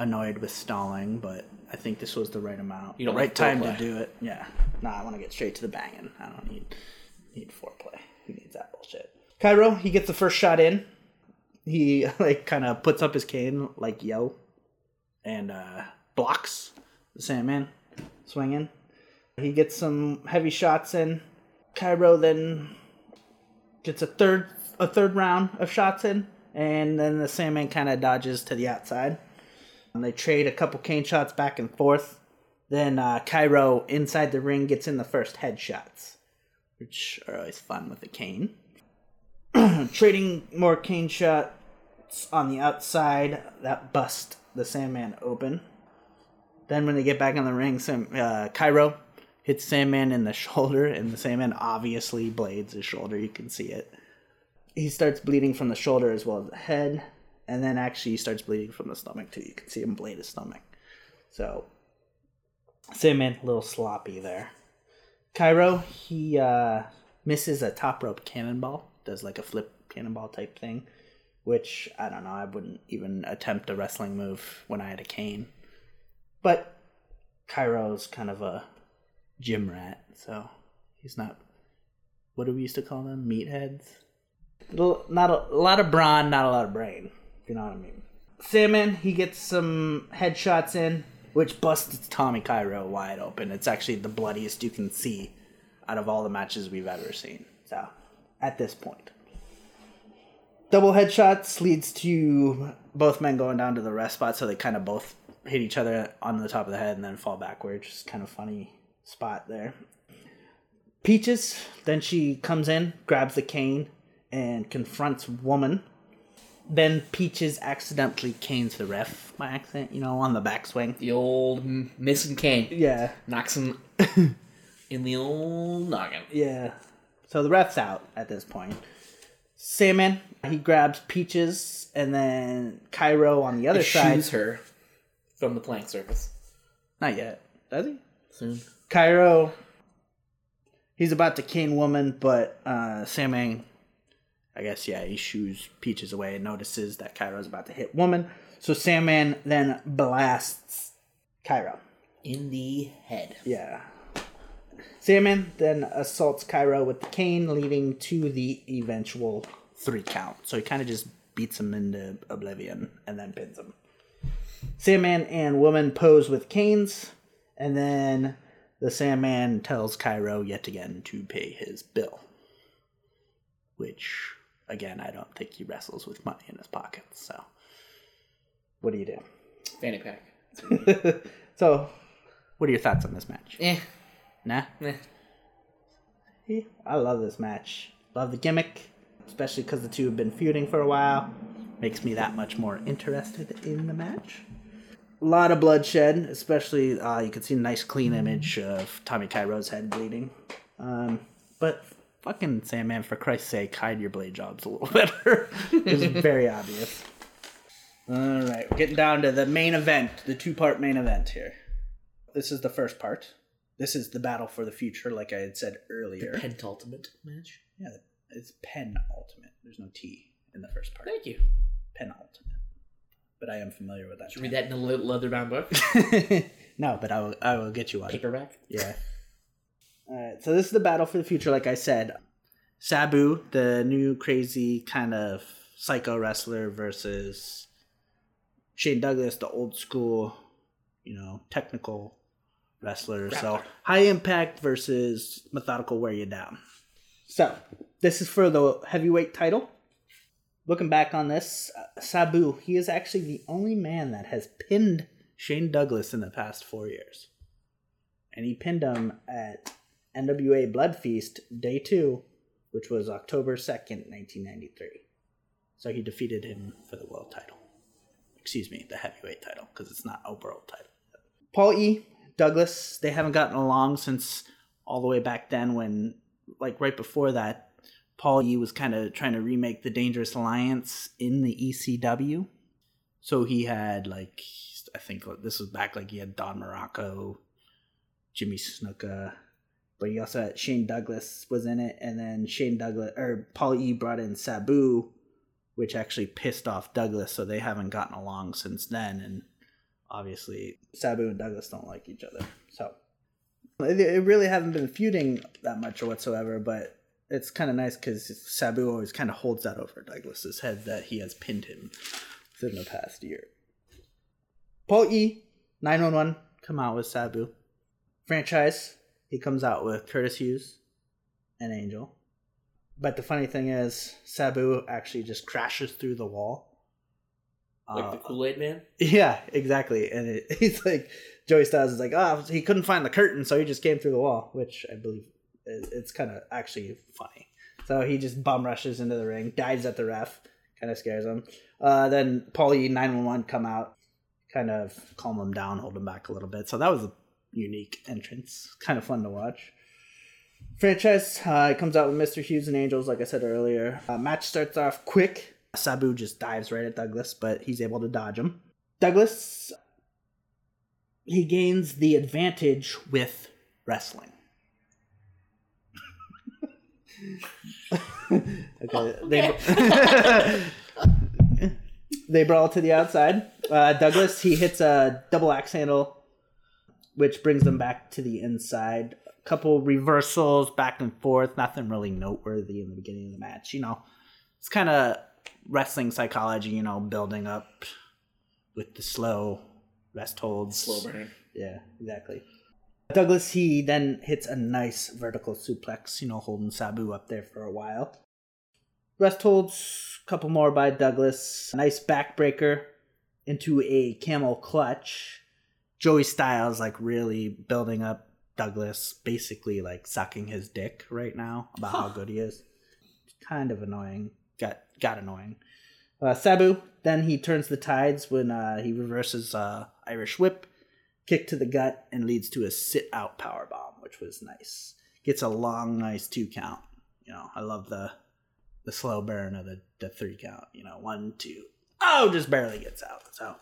annoyed with stalling, but I think this was the right amount. You don't right time to do it. Yeah. Nah, I want to get straight to the banging. I don't need need foreplay. Who needs that bullshit? Cairo, he gets the first shot in. He like kind of puts up his cane like yo, and uh, blocks the Sandman swinging. He gets some heavy shots in. Cairo then gets a third a third round of shots in, and then the Sandman kind of dodges to the outside. And they trade a couple cane shots back and forth. Then uh, Cairo inside the ring gets in the first headshots, which are always fun with the cane. Trading more cane shots on the outside that bust the Sandman open. Then when they get back in the ring, Sam, uh, Cairo hits Sandman in the shoulder, and the Sandman obviously blades his shoulder. You can see it. He starts bleeding from the shoulder as well as the head, and then actually he starts bleeding from the stomach too. You can see him blade his stomach. So Sandman a little sloppy there. Cairo he uh, misses a top rope cannonball, does like a flip cannonball type thing, which I don't know. I wouldn't even attempt a wrestling move when I had a cane. But Cairo's kind of a gym rat, so he's not. What do we used to call them? Meatheads. Not a, a lot of brawn, not a lot of brain. You know what I mean. Sandman, he gets some headshots in, which busts Tommy Cairo wide open. It's actually the bloodiest you can see out of all the matches we've ever seen. So, at this. Double headshots leads to both men going down to the rest spot, so they kind of both hit each other on the top of the head and then fall backwards. Just kind of funny spot there. Peaches, then she comes in, grabs the cane, and confronts Woman. Then Peaches accidentally canes the ref by accident, you know, on the backswing. The old m- missing cane Yeah, knocks him in the old noggin. yeah. So the ref's out at this point. Sandman, he grabs Peaches, and then Cairo on the other side. Shoes her from the plank surface. Not yet. Does he? Soon. Cairo, he's about to cane woman, but uh, Samang, I guess, yeah, he shoos Peaches away and notices that Cairo's about to hit woman. So Sandman then blasts Cairo. In the head. Yeah. Sandman then assaults Cairo with the cane, leading to the eventual three count. So he kind of just beats him into oblivion and then pins him. Sandman and woman pose with canes, and then the Sandman tells Cairo yet again to pay his bill. Which, again, I don't think he wrestles with money in his pockets. So, what do you do? Fanny pack. so, what are your thoughts on this match? Eh. Nah. Eh. Yeah, I love this match. Love the gimmick, especially because the two have been feuding for a while. Makes me that much more interested in the match. A lot of bloodshed, especially uh, you can see a nice clean image of Tommy Cairo's head bleeding. Um, but fucking Sandman, for Christ's sake, hide your blade jobs a little better. it's very obvious. All right, we're getting down to the main event, the two-part main event here. This is the first part. This is the battle for the future, like I had said earlier. Pentultimate match. Yeah, it's pen ultimate. There's no T in the first part. Thank you. Pen ultimate. But I am familiar with that. Should read that in a le- leather bound book. no, but I will. I will get you one. Paperback. Yeah. All right. So this is the battle for the future. Like I said, Sabu, the new crazy kind of psycho wrestler, versus Shane Douglas, the old school, you know, technical wrestler. So high impact versus methodical wear you down. So this is for the heavyweight title. Looking back on this, uh, Sabu, he is actually the only man that has pinned Shane Douglas in the past four years and he pinned him at NWA Bloodfest Day 2, which was October 2nd, 1993. So he defeated him for the world title. Excuse me, the heavyweight title, because it's not a world title. Paul E. Douglas, they haven't gotten along since all the way back then when, like, right before that, Paul E. was kind of trying to remake the Dangerous Alliance in the ECW. So he had, like, I think this was back, like, he had Don Muraco, Jimmy Snuka, but you also had Shane Douglas was in it, and then Shane Douglas or Paul E brought in Sabu, which actually pissed off Douglas, so they haven't gotten along since then, and obviously Sabu and Douglas don't like each other, so it, it really haven't been feuding that much or whatsoever, but. It's kind of nice because Sabu always kind of holds that over Douglas's head that he has pinned him within the past year. Paul E, 911, come out with Sabu. Franchise, he comes out with Curtis Hughes and Angel. But the funny thing is, Sabu actually just crashes through the wall. Like Uh, the Kool Aid Man. yeah, exactly. And it, he's like, Joey Styles is like, oh, he couldn't find the curtain, so he just came through the wall, which I believe is, it's kind of actually funny. So he just bum rushes into the ring, dives at the ref, kind of scares him. Uh, then Paulie 911 come out, kind of calm him down, hold him back a little bit. So that was a unique entrance. Kind of fun to watch. Franchise uh, comes out with Mr. Hughes and Angels, like I said earlier. Uh, match starts off quick. Sabu just dives right at Douglas, but he's able to dodge him. Douglas, he gains the advantage with wrestling. okay, They, they brawl to the outside. Uh, Douglas, he hits a double axe handle, which brings them back to the inside. A couple reversals back and forth, nothing really noteworthy in the beginning of the match. You know, it's kind of wrestling psychology, you know, building up with the slow rest holds. Slow burn. Yeah, exactly. Douglas, he then hits a nice vertical suplex, you know, holding Sabu up there for a while. Rest holds, couple more by Douglas. Nice backbreaker into a camel clutch. Joey Styles, like, really building up Douglas, basically, like, sucking his dick right now about how good he is. Kind of annoying. Got, got annoying. Uh, Sabu, then he turns the tides when uh, he reverses uh, Irish Whip, kick to the gut, and leads to a sit out power bomb, which was nice. Gets a long, nice two count. You know, I love the the slow burn of the, the three count. You know, one, two, oh, just barely gets out. So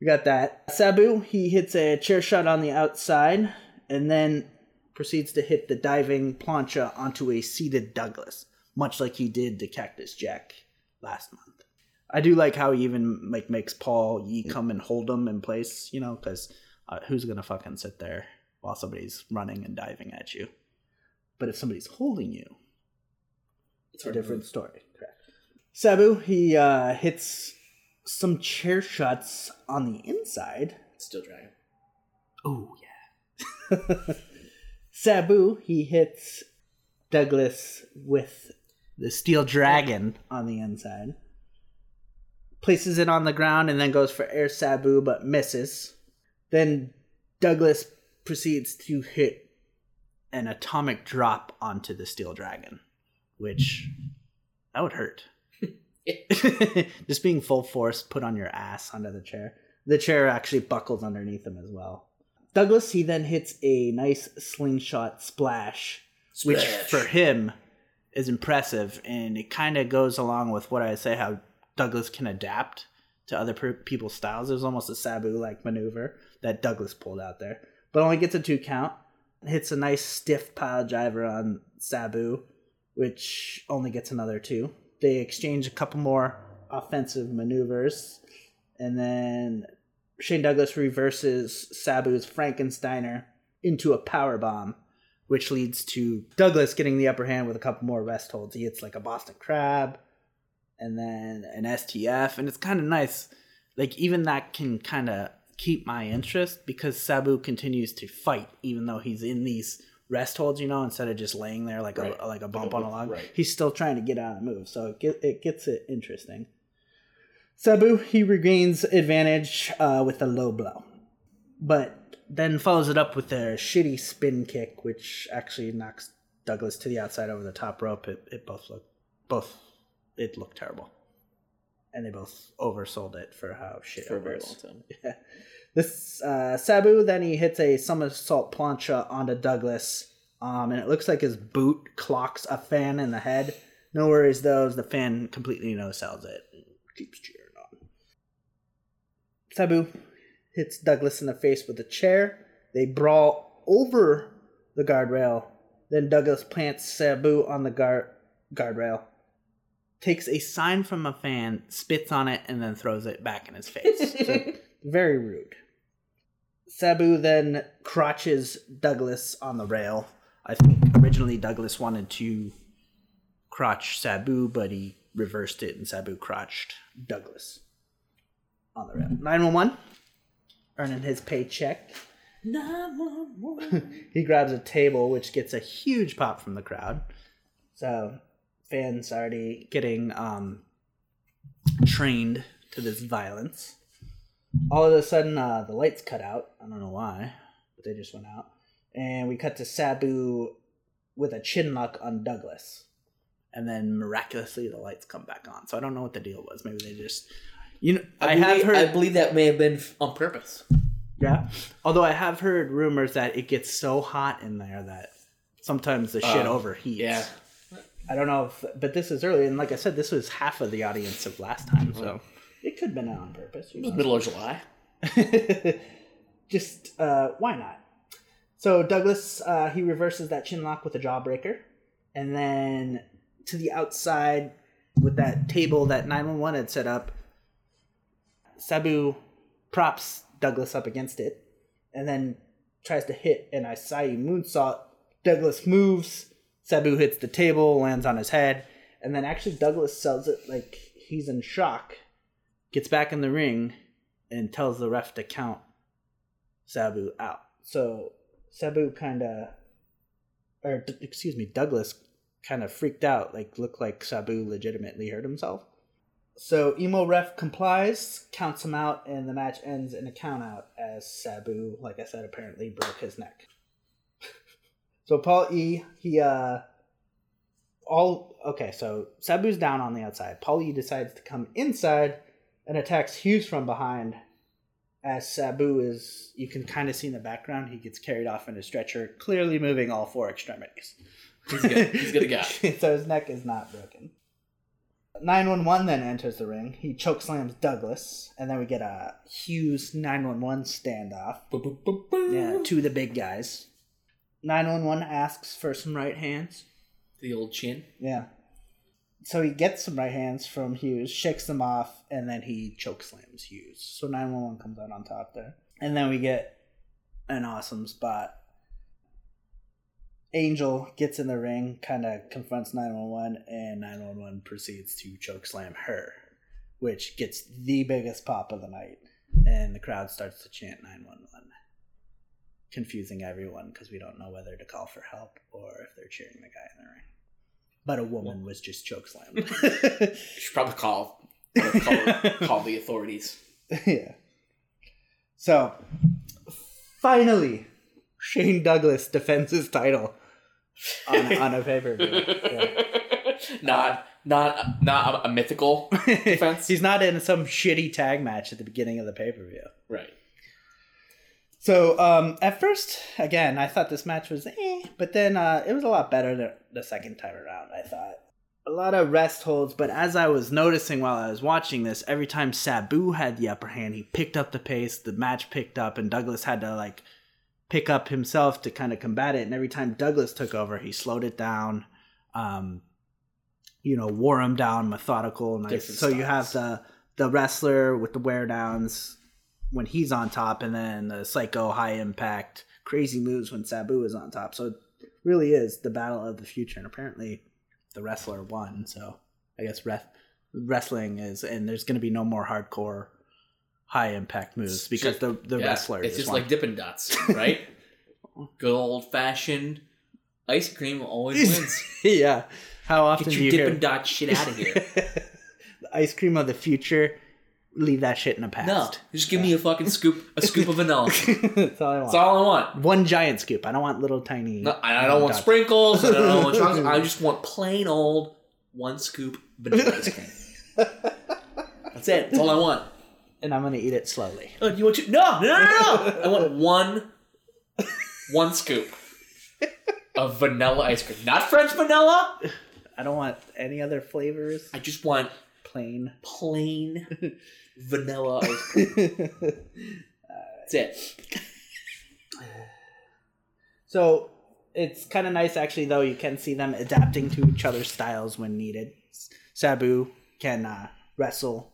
we got that. Sabu, he hits a chair shot on the outside, and then proceeds to hit the diving plancha onto a seated Douglas, much like he did to Cactus Jack last month. I do like how he even like makes Paul Yee come and hold him in place, you know, because uh, who's gonna fucking sit there while somebody's running and diving at you? But if somebody's holding you, it's a different story. Correct. Sabu he uh, hits some chair shots on the inside. Still dragon. Oh yeah. Sabu he hits Douglas with the steel dragon on the inside. Places it on the ground and then goes for air Sabu but misses. Then Douglas proceeds to hit an atomic drop onto the steel dragon, which that would hurt. Just being full force put on your ass onto the chair. The chair actually buckles underneath him as well. Douglas, he then hits a nice slingshot splash, which for him is impressive, and it kind of goes along with what I say how Douglas can adapt to other people's styles. It was almost a Sabu like maneuver that Douglas pulled out there, but only gets a two count. Hits a nice stiff pile driver on Sabu, which only gets another two. They exchange a couple more offensive maneuvers, and then Shane Douglas reverses Sabu's Frankensteiner into a power bomb, which leads to Douglas getting the upper hand with a couple more rest holds. He hits like a Boston Crab, and then an STF, and it's kind of nice. Like even that can kind of keep my interest because Sabu continues to fight, even though he's in these rest holds. You know, instead of just laying there like Right. a like a Like bump a on a log, right. he's still trying to get out and move. So it, get, it gets it interesting. Sabu he regains advantage uh, with a low blow, but then follows it up with a shitty spin kick, which actually knocks Douglas to the outside over the top rope. It, it both looked both it looked terrible, and they both oversold it for how shit for a very long time. Yeah. This uh, Sabu then he hits a somersault plancha onto Douglas, um, and it looks like his boot clocks a fan in the head. No worries though, as the fan completely no sells it, and keeps cheering on. Sabu hits Douglas in the face with a chair. They brawl over the guardrail. Then Douglas plants Sabu on the guard guardrail, takes a sign from a fan, spits on it, and then throws it back in his face. So, very rude. Sabu then crotches Douglas on the rail. I think originally Douglas wanted to crotch Sabu, but he reversed it and Sabu crotched Douglas on the rail. 911, earning his paycheck. 911. he grabs a table, which gets a huge pop from the crowd. So fans already getting um, trained to this violence. All of a sudden, uh, the lights cut out. I don't know why, but they just went out. And we cut to Sabu with a chin lock on Douglas. And then miraculously, the lights come back on. So I don't know what the deal was. Maybe they just, you know, I, I, believe, have heard. I believe that may have been on purpose. Yeah. Although I have heard rumors that it gets so hot in there that sometimes the shit Oh, overheats. Yeah. I don't know if, but this is early, and like I said, this was half of the audience of last time, so it could have been on purpose. It was middle of July. Just uh, why not? So Douglas uh, he reverses that chin lock with a jawbreaker, and then to the outside with that table that nine one one had set up. Sabu props Douglas up against it, and then tries to hit an Asai moonsault. Douglas moves. Sabu hits the table, lands on his head, and then actually Douglas sells it like he's in shock. Gets back in the ring and tells the ref to count Sabu out. So Sabu kind of, or excuse me, Douglas kind of freaked out, like looked like Sabu legitimately hurt himself. So emo ref complies, counts him out, and the match ends in a count out as Sabu, like I said, apparently broke his neck. so Paul E, he uh all okay, so Sabu's down on the outside. Paul E decides to come inside and attacks Hughes from behind. As Sabu is, you can kind of see in the background, he gets carried off in a stretcher, clearly moving all four extremities. He's good. He's good to go. so his neck is not broken. 911 then enters the ring. He chokeslams Douglas, and then we get a Hughes 911 standoff. Boop, boop, boop, boop. Yeah, two of the big guys. 911 asks for some right hands. The old chin. Yeah. So he gets some right hands from Hughes, shakes them off, and then he chokeslams Hughes. So 911 comes out on top there. And then we get an awesome spot. Angel gets in the ring, kind of confronts 911, and 911 proceeds to chokeslam her, which gets the biggest pop of the night. And the crowd starts to chant 911, confusing everyone because we don't know whether to call for help or if they're cheering the guy in the ring. But a woman was just chokeslammed. Should probably call call, call the authorities. yeah. So, finally, Shane Douglas defends his title on, on a pay per view. not not not a, a mythical defense. He's not in some shitty tag match at the beginning of the pay per view. right. So, um, at first, again, I thought this match was eh, but then uh, it was a lot better the, the second time around, I thought. A lot of rest holds, but as I was noticing while I was watching this, every time Sabu had the upper hand, he picked up the pace, the match picked up, and Douglas had to, like, pick up himself to kind of combat it. And every time Douglas took over, he slowed it down, um, you know, wore him down, methodical. So you have the the wrestler with the wear downs when he's on top, and then the psycho high impact crazy moves when Sabu is on top. So it really is the battle of the future, and apparently the wrestler won. So I guess ref- wrestling is, and there's going to be no more hardcore high impact moves because just- the the Yeah, wrestler It's just won. like Dippin' Dots, right? Good old fashioned ice cream always wins. yeah. How often Get do your you Dippin' Dot shit out of here. the ice cream of the future? Leave that shit in the past. No, just give me a fucking scoop, a scoop of vanilla. That's all I want. That's all I want. One giant scoop. I don't want little tiny. No, I don't want dots. sprinkles. I don't want chocolate. I just want plain old one scoop vanilla ice cream. That's it. That's all I want. And I'm gonna eat it slowly. Oh, you want to? No, no, no, no, no. I want one, one scoop of vanilla ice cream. Not French vanilla. I don't want any other flavors. I just want Plain. plain vanilla ice cream. That's it. So it's kind of nice, actually, though. You can see them adapting to each other's styles when needed. Sabu can uh, wrestle,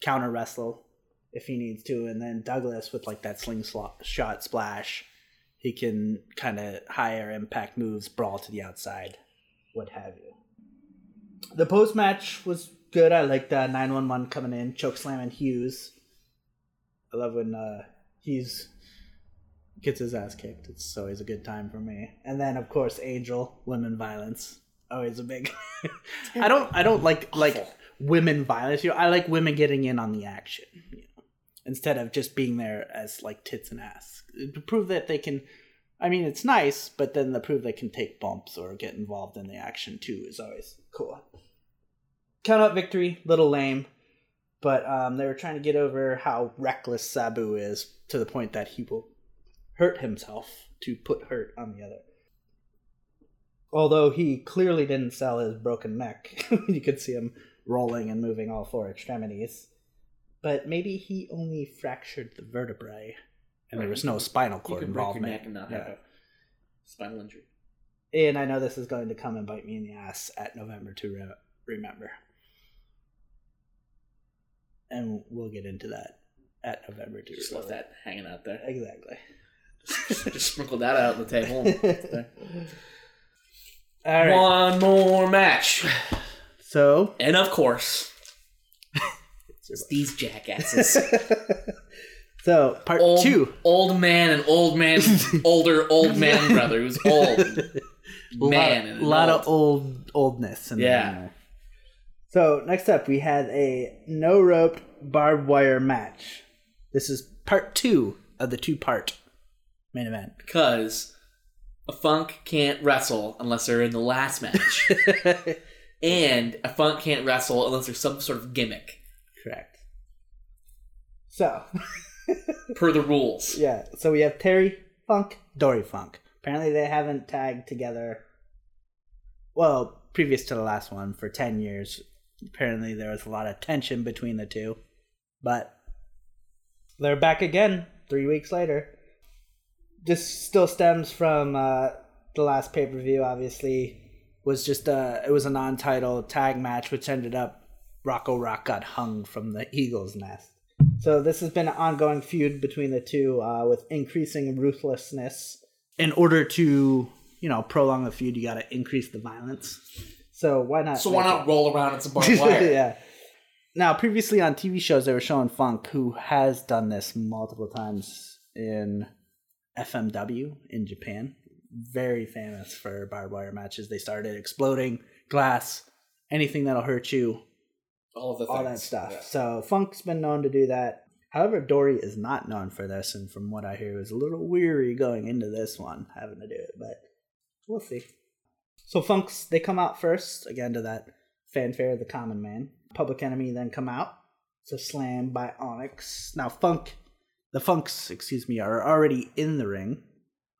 counter wrestle if he needs to, and then Douglas with like that slingshot splash, he can kind of higher impact moves, brawl to the outside, what have you. The post match was good. I like uh, 911 coming in, choke slamming Hughes. I love when uh, Hughes gets his ass kicked. It's always a good time for me. And then of course Angel, women violence. Always a big I don't I don't like like women violence. You know, I like women getting in on the action. You know, instead of just being there as like tits and ass. To prove that they can I mean it's nice, but then to prove they can take bumps or get involved in the action too is always cool. Count out victory, little lame. But um, they were trying to get over how reckless Sabu is to the point that he will hurt himself to put hurt on the other. Although he clearly didn't sell his broken neck, you could see him rolling and moving all four extremities. But maybe he only fractured the vertebrae, and there was no spinal You cord can break your involvement. neck and not Yeah. have a spinal injury. And I know this is going to come and bite me in the ass at November to re- remember. And we'll get into that at November to Just left that hanging out there. Exactly. Just sprinkle that out on the table. All right. One more match. So, And of course, it's these jackasses. so part Old, two. old man and old man, older old man brother who's old. lot, Man and lot old. of old oldness. In Yeah. there. So next up, we had a no rope barbed wire match. This is part two of the two part main event. Because a funk can't wrestle unless they're in the last match. and a funk can't wrestle unless there's some sort of gimmick Correct. So per the rules. yeah, so we have Terry Funk, Dory Funk. Apparently, they haven't tagged together. Well, previous to the last one for ten years. Apparently, there was a lot of tension between the two, but they're back again three weeks later. This still stems from uh, the last pay per view. Obviously, was just a it was a non title tag match, which ended up Rocco Rock got hung from the Eagles nest. So this has been an ongoing feud between the two, uh, with increasing ruthlessness. In order to you know prolong the feud, you got to increase the violence. So why not? So why make it- not roll around in some barbed wire? yeah. Now, previously on TV shows, they were showing Funk, who has done this multiple times in FMW in Japan. Very famous for barbed wire matches. They started exploding glass, anything that'll hurt you, All of the all that stuff. Yeah. So Funk's been known to do that. However, Dory is not known for this, and from what I hear, was a little weary going into this one, having to do it. But we'll see. So Funk's they come out first again to that fanfare of the Common Man. Public Enemy then come out. A slam by Onyx. Now Funk, the Funks, excuse me, are already in the ring,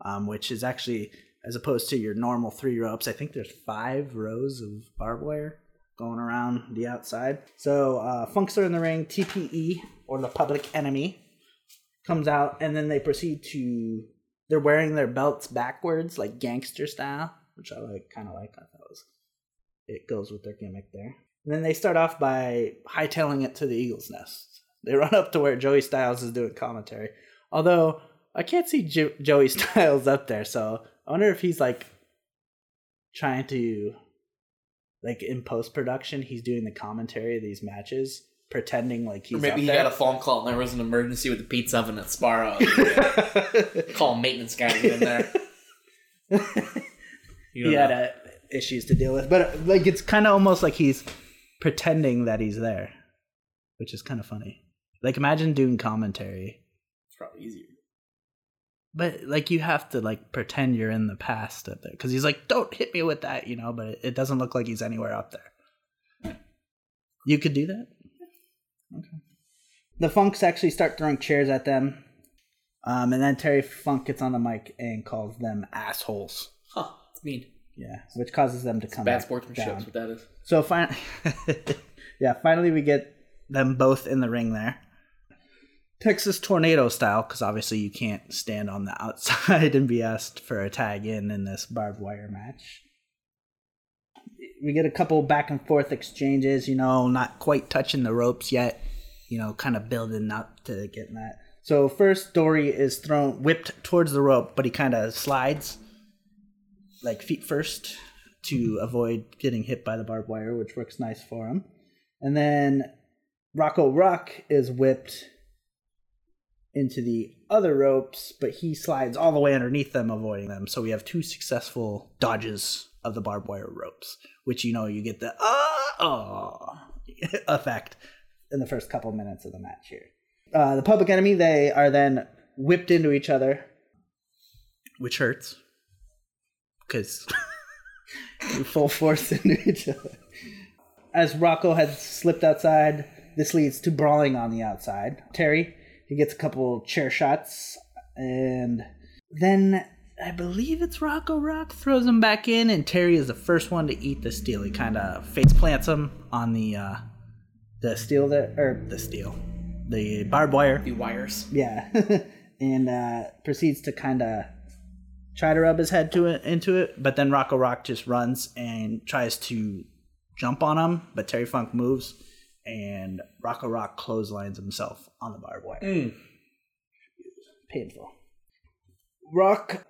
um, which is actually as opposed to your normal three ropes. I think there's five rows of barbed wire going around the outside. So uh, Funks are in the ring. TPE or the Public Enemy comes out, and then they proceed to. They're wearing their belts backwards, like gangster style, which I like, kind of like. I thought was it goes with their gimmick there. And then they start off by hightailing it to the Eagles' nest. They run up to where Joey Styles is doing commentary. Although I can't see jo- Joey Styles up there, so I wonder if he's like trying to like in post production he's doing the commentary of these matches pretending like he's Or maybe he there. got a phone call and there was an emergency with the pizza oven at Sbarro. Call maintenance guy in there. He had uh, issues to deal with but like it's kind of almost like he's pretending that he's there which is kind of funny. Like imagine doing commentary. It's probably easier. but like you have to like pretend you're in the past up there because he's like don't hit me with that you know but it, it doesn't look like he's anywhere up there. You could do that? Okay. The funks actually start throwing chairs at them um, and then terry funk gets on the mic and calls them assholes. Huh. It's mean. yeah which causes them to come Bad sportsmanship down. is what that is. So fin- yeah, finally we get them both in the ring there. Texas tornado style, because obviously you can't stand on the outside and be asked for a tag in in this barbed wire match. We get a couple back and forth exchanges, you know, not quite touching the ropes yet, you know, kind of building up to getting that. So first, Dory is thrown, whipped towards the rope, but he kind of slides, like feet first, to avoid getting hit by the barbed wire, which works nice for him. And then Rocco Rock is whipped into the other ropes, but he slides all the way underneath them, avoiding them. So we have two successful dodges of the barbed wire ropes, which you know you get the ah oh, effect in the first couple minutes of the match here. Uh, the public enemy they are then whipped into each other, which hurts because full force into each other. As Rocco has slipped outside, this leads to brawling on the outside. Terry he gets a couple chair shots, and then I believe it's Rocco Rock throws him back in, and Terry is the first one to eat the steel. He kind of face plants him on the uh, the steel that or the steel, the barbed wire. The wires. Yeah, and uh, proceeds to kind of try to rub his head to it into it, but then Rocco Rock just runs and tries to jump on him, but Terry Funk moves and Rocco Rock clotheslines himself on the barbed wire. Mm. Painful. Rock,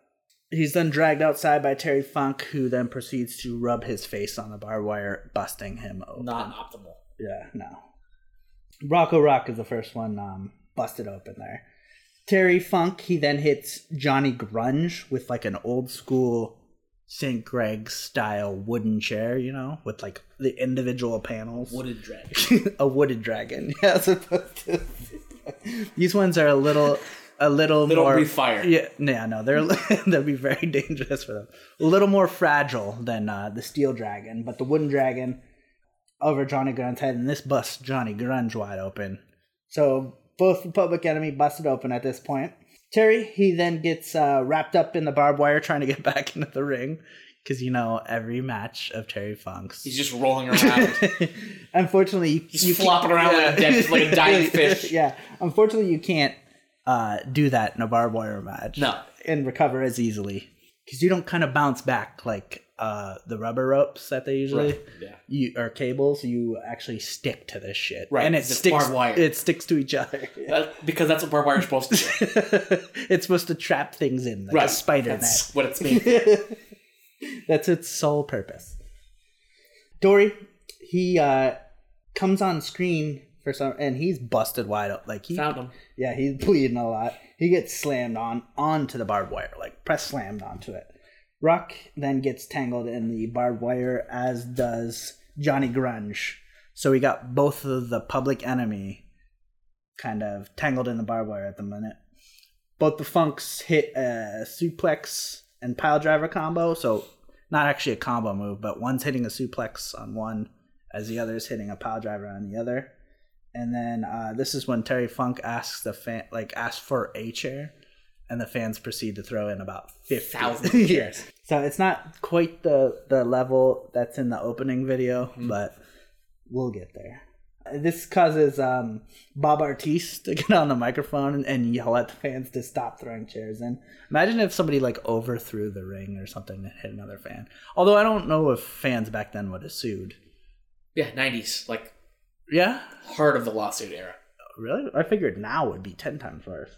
he's then dragged outside by Terry Funk, who then proceeds to rub his face on the barbed wire, busting him open. Not optimal. Yeah, no. Rocco Rock is the first one um, busted open there. Terry Funk, he then hits Johnny Grunge with like an old school St. Greg style wooden chair, you know, with like the individual panels. Wooded dragon. a wooded dragon. Yeah, as opposed to these ones are a little a little They more fire. Yeah, yeah, no, they're they'll be very dangerous for them. A little more fragile than uh, the steel dragon, but the wooden dragon over Johnny Grunge's head, and this busts Johnny Grunge wide open. So both the Public Enemy busted open at this point. Terry, he then gets uh, wrapped up in the barbed wire trying to get back into the ring. Because, you know, every match of Terry Funk's. He's just rolling around. Unfortunately, you, He's you flopping around like a dead- like a dying fish. yeah. Unfortunately, you can't uh, do that in a barbed wire match. No. And recover as easily. Because you don't kind of bounce back like uh, the rubber ropes that they usually Right, yeah. you or cables. You actually stick to this shit, Right, And it it's sticks. barbed wire. It sticks to each other. That- because that's what barbed wire is supposed to do. it's supposed to trap things in like a right. spider That's net. what it's made. That's its sole purpose. Dory, he uh, comes on screen for some, and he's busted wide up. Like he, Found him. yeah, he's bleeding a lot. He gets slammed on onto the barbed wire, like press slammed onto it. Rock then gets tangled in the barbed wire, as does Johnny Grunge. So we got both of the public enemy kind of tangled in the barbed wire at the minute. Both the Funks hit a suplex and pile driver combo, so not actually a combo move, but one's hitting a suplex on one as the other is hitting a pile driver on the other. And then uh, this is when Terry Funk asks the fan, like, asks for a chair, and the fans proceed to throw in about fifty Thousands of chairs. So it's not quite the the level that's in the opening video, Mm-hmm. but we'll get there. This causes um, Bob Artese to get on the microphone and, and yell at the fans to stop throwing chairs in. Imagine if somebody like overthrew the ring or something and hit another fan. Although I don't know if fans back then would have sued. Yeah, 90s. Like, Yeah, heart of the lawsuit era. really? I figured now would be ten times worse.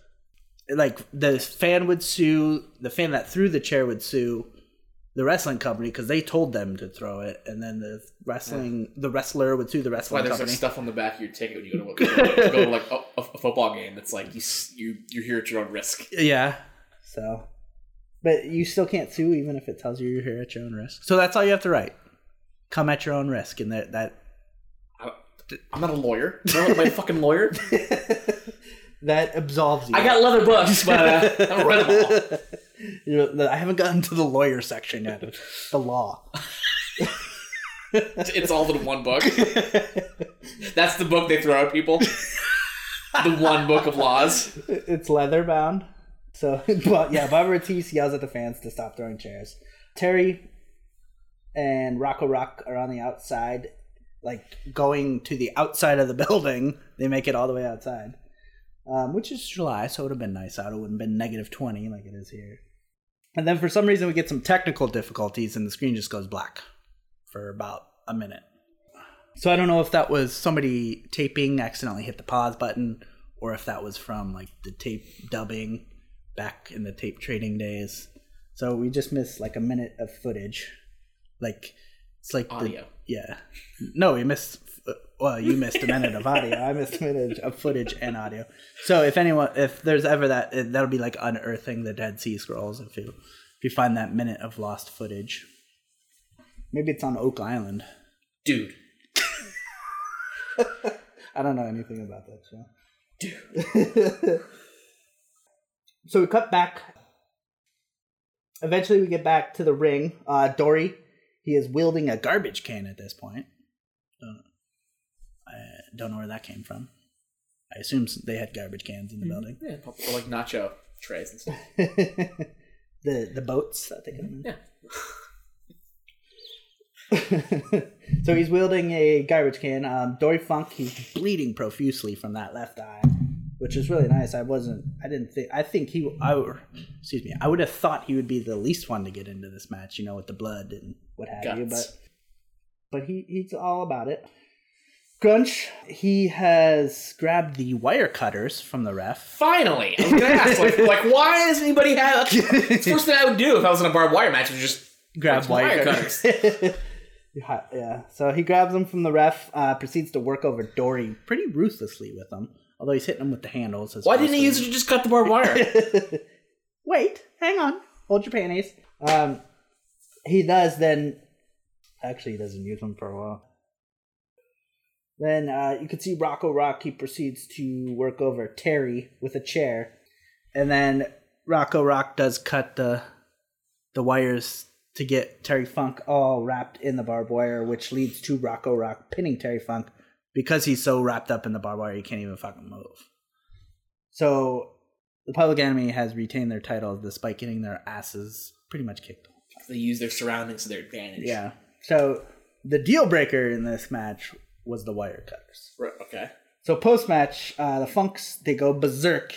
Like the fan would sue the fan that threw the chair would sue the wrestling company because they told them to throw it, and then the wrestling the wrestler would sue the That's why wrestling there's like stuff on the back of your ticket when you go to, go to, like a, a football game. That's like you you you're here at your own risk. Yeah. So, but you still can't sue even if it tells you you're here at your own risk. So that's all you have to write. Come at your own risk, and that that I, I'm not a lawyer. Know, my fucking lawyer. that absolves you. I got leather books, but uh, I haven't read them all. You know, I haven't gotten to the lawyer section yet. The law. It's all in one book. That's the book they throw at people. the one book of laws. it's leather bound. So, but yeah, Bob Artese yells at the fans to stop throwing chairs. Terry and Rocco Rock are on the outside, like going to the outside of the building. They make it all the way outside. Um, which is July, so it would have been nice out. It wouldn't have been negative 20 like it is here. And then for some reason, we get some technical difficulties, and the screen just goes black for about a minute. So I don't know if that was somebody taping accidentally hit the pause button, or if that was from like the tape dubbing back in the tape trading days. So we just missed like a minute of footage. Like it's like the- yeah. No, we missed. Well, you missed a minute of audio. I missed a minute of footage and audio. So if anyone, if there's ever that, it, that'll be like unearthing the Dead Sea Scrolls. If you if you find that minute of lost footage, maybe it's on Oak Island. Dude. I don't know anything about that show. so we cut back. Eventually, we get back to the ring. Uh, Dory, he is wielding a garbage can at this point. Don't know where that came from. I assume they had garbage cans in the building. Yeah, or like nacho trays and stuff. the the boats that they come in. Yeah. so he's wielding a garbage can. Um, Dory Funk, he's bleeding profusely from that left eye, which is really nice. I wasn't, I didn't think, I think he, I, would- excuse me, I would have thought he would be the least one to get into this match, you know, with the blood and what have you, but, Guts. but he, he's all about it. Grunge, he has grabbed the wire cutters from the ref. Finally, I was gonna ask, like, like why does anybody have? That's the first thing I would do if I was in a barbed wire match. is just grab wire wire cutters. yeah, yeah. So he grabs them from the ref, uh, proceeds to work over Dory pretty ruthlessly with them. Although he's hitting him with the handles. as why didn't he use it to just cut the barbed wire? Wait, hang on. Hold your panties. Um, he does then. Actually, he doesn't use them for a while. Then uh, you can see Rocco Rock. He proceeds to work over Terry with a chair, and then Rocco Rock does cut the the wires to get Terry Funk all wrapped in the barbed wire, which leads to Rocco Rock pinning Terry Funk because he's so wrapped up in the barbed wire he can't even fucking move. So the Public Enemy has retained their titles despite getting their asses pretty much kicked off. they use their surroundings to their advantage. Yeah. So the deal breaker in this match was the wire cutters. Right, okay. So post match, uh, the Funks they go berserk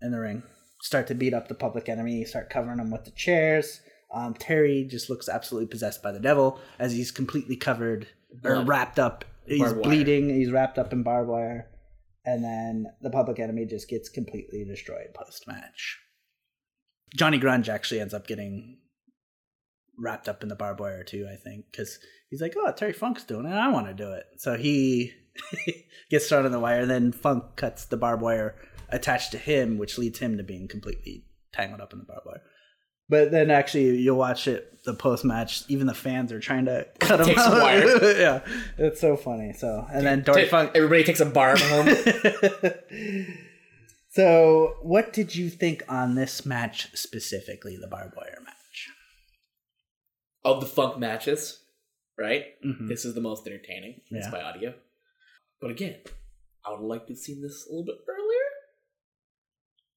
in the ring, start to beat up the Public Enemy, start covering them with the chairs. Um, Terry just looks absolutely possessed by the devil as he's completely covered or Blood. wrapped up. He's Barbed wire. bleeding. He's wrapped up in barbed wire, and then the Public Enemy just gets completely destroyed post match. Johnny Grunge actually ends up getting wrapped up in the barbed wire too. I think because he's like, "Oh, Terry Funk's doing it. I want to do it." So he gets thrown in the wire. and Then Funk cuts the barbed wire attached to him, which leads him to being completely tangled up in the barbed wire. But then actually, you'll watch it the post match. Even the fans are trying to cut him out. wire. yeah, it's so funny. So and then Dory Take- Funk. Everybody takes a barb home. so, what did you think on this match specifically, the barbed wire match? of the funk matches, right? Mhm. This is the most entertaining. It's Yeah. by audio. But again, I would like to have seen this a little bit earlier.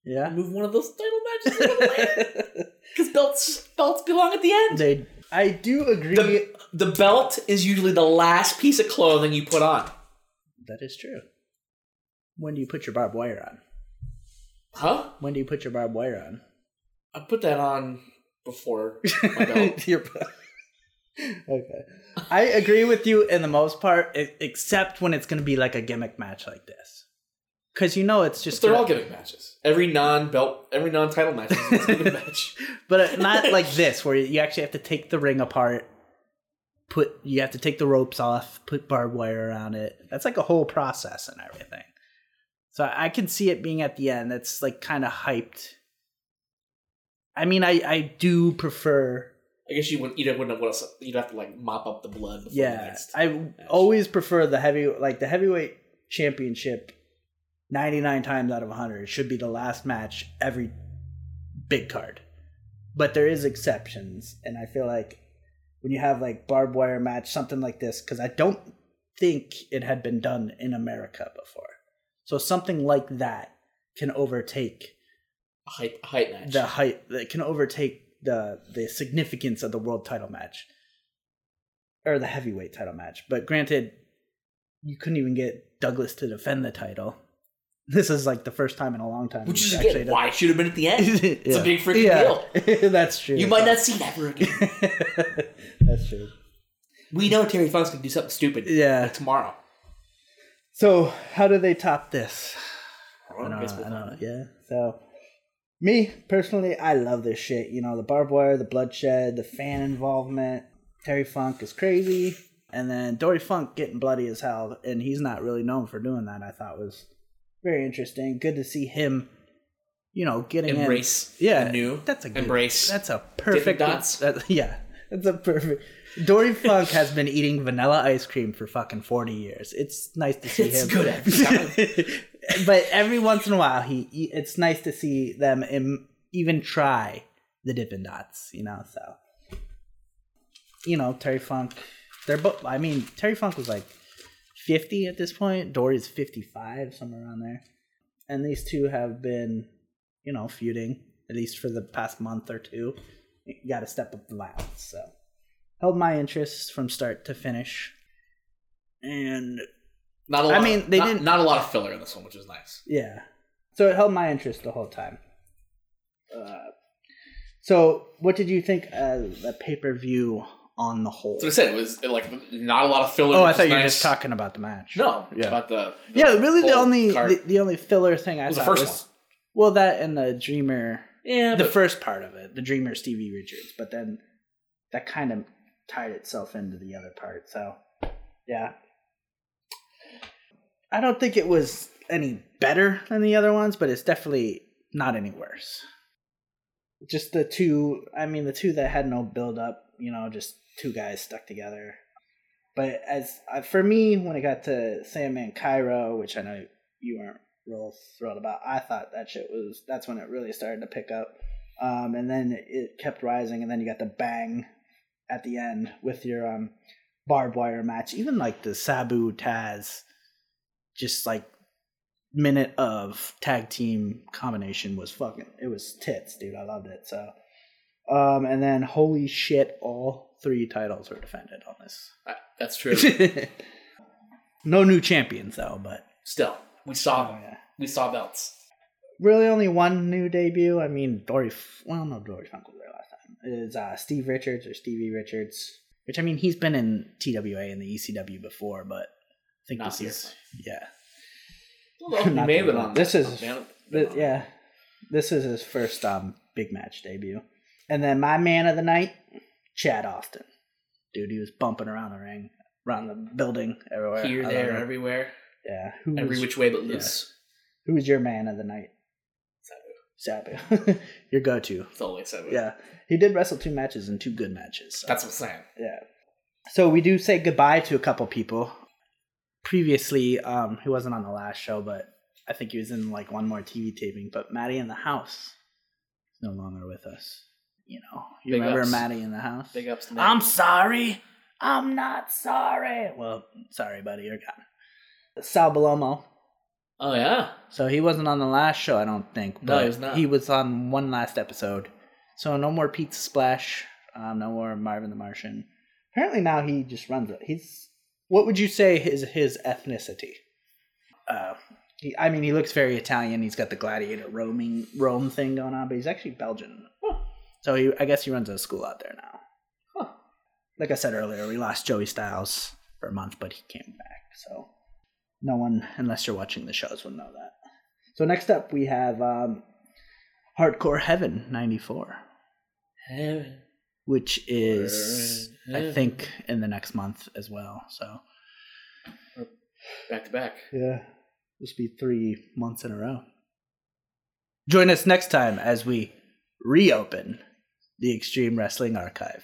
Yeah, Move one of those title matches a little later. Because belts belts belong at the end. they. I do agree. The, the belt is usually the last piece of clothing you put on. that is true. When do you put your barbed wire on? Huh? When do you put your barbed wire on? I put that on before my belt. Your okay. I agree with you in the most part, except when it's going to be like a gimmick match like this. Because you know it's just. They're gonna- all gimmick matches. Every non-belt, every non-title match is a gimmick match. but uh, not like this, where you actually have to take the ring apart. Put you have to take the ropes off, put barbed wire around it. That's like a whole process and everything. So I can see it being at the end. That's like kind of hyped. I mean, I I do prefer I guess you wouldn't. You'd wouldn't. What else? You'd have to like mop up the blood. Before the Yeah, next I match. always prefer the heavy, like the heavyweight championship. Ninety nine times out of hundred should be the last match every big card, but there is exceptions, and I feel like when you have like barbed wire match, something like this, because I don't think it had been done in America before, so something like that can overtake a height, match. the height that can overtake the the significance of the world title match or the heavyweight title match. But granted, you couldn't even get Douglas to defend the title. This is like the first time in a long time. Which is actually again why it should have been at the end. it's a big freaking deal. That's true. You might not see that ever again. That's true. we know Terry Funk's gonna do something stupid Yeah. like tomorrow. So how do they top this? I don't don't, know, know, guess we'll I don't know. Yeah. So, me personally, I love this shit. You know, the barbed wire, the bloodshed, the fan involvement. Terry Funk is crazy, and then Dory Funk getting bloody as hell, and he's not really known for doing that. I thought was very interesting. Good to see him. You know, getting Embrace in. Yeah, new. That's a good, Embrace That's a perfect. dots. that- yeah, that's a perfect. Dory Funk has been eating vanilla ice cream for fucking forty years. It's nice to see It's him. good every time. but every once in a while, he, he- it's nice to see them Im, even try the Dippin' Dots. You know, so you know Terry Funk. They're both. I mean, Terry Funk was like fifty at this point. Dory's fifty-five, somewhere around there. And these two have been, you know, feuding at least for the past month or two. Got to step up the violence. So held my interest from start to finish. And Not a lot. I mean, they not, didn't- Not a lot of filler in this one, which is nice. Yeah. So it held my interest the whole time. Uh, so what did you think of the pay per view on the whole? So I said it was like not a lot of filler. Oh, I thought is you were nice. just talking about the match. No, Yeah. about the, the Yeah, really, the only the, the only filler thing I was the first was well that and the Dreamer, yeah, the but first part of it, the Dreamer Stevie Richards, but then that kind of tied itself into the other part. So yeah, I don't think it was any better than the other ones, but it's definitely not any worse. Just the two, I mean, the two that had no build up, you know, just two guys stuck together. But as uh, for me, when it got to Sandman Cairo, which I know you weren't real thrilled about, I thought that shit was that's when it really started to pick up. Um, and then it kept rising, and then you got the bang at the end with your um, barbed wire match. Even like the Sabu Taz, just like minute of tag team combination was fucking it was tits, dude. I loved it. So um and then holy shit, all three titles were defended on I- that's true. no new champions though, but Still, we saw oh, yeah. we saw belts. Really only one new debut. I mean Dory well no Dory Funk was there last time. Is uh Steve Richards or Stevie Richards. Which I mean he's been in TWA and the ECW before, but think Not this here. is yeah. Well, Not may have on this is- Man- Th- yeah, this is his first um big match debut, and then my man of the night, Chad Austin, dude, he was bumping around the ring, around the building, everywhere. here, there, it. everywhere, yeah. Who every was, which way but yeah. loose. who was your man of the night? Sabu. Sabu, your go-to. It's always Sabu. Yeah, he did wrestle two matches and two good matches. so- that's what I'm saying. yeah. So we do say goodbye to a couple people. Previously, um, he wasn't on the last show, but I think he was in like one more TV taping. But Maddie in the house is no longer with us. You know, you Big remember ups. Maddie in the house? Big ups to I'm sorry. I'm not sorry. Well, sorry, buddy. You're gone. Sal Bellomo. Oh yeah, So he wasn't on the last show, I don't think. No, he was not. He was on one last episode. So no more Pizza Splash. Um, no more Marvin the Martian. Apparently now he just runs it. He's what would you say his his ethnicity? Uh, he, I mean, he looks very Italian. He's got the gladiator roaming Rome thing going on, but he's actually Belgian. So he, I guess he runs a school out there now. Huh. Like I said earlier, we lost Joey Styles for a month, but he came back. So no one, unless you're watching the shows, will know that. So next up, we have um, Hardcore Heaven '94, Heaven. Which is I think in the next month as well. So back to back. yeah, this will be three months in a row. Join us next time as we reopen the Extreme Wrestling Archive.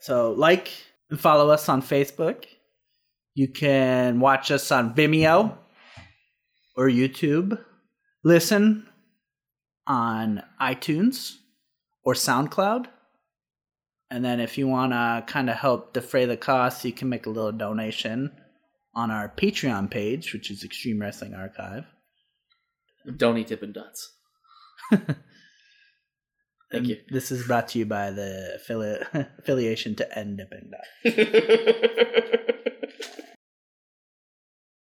So like and follow us on Facebook. You can watch us on Vimeo or YouTube. Listen on iTunes or SoundCloud. And then if you want to kind of help defray the costs, you can make a little donation on our Patreon page, which is Extreme Wrestling Archive. Don't eat Dippin' Dots. Thank And you. This is brought to you by the affili- affiliation to End Dipping Dot.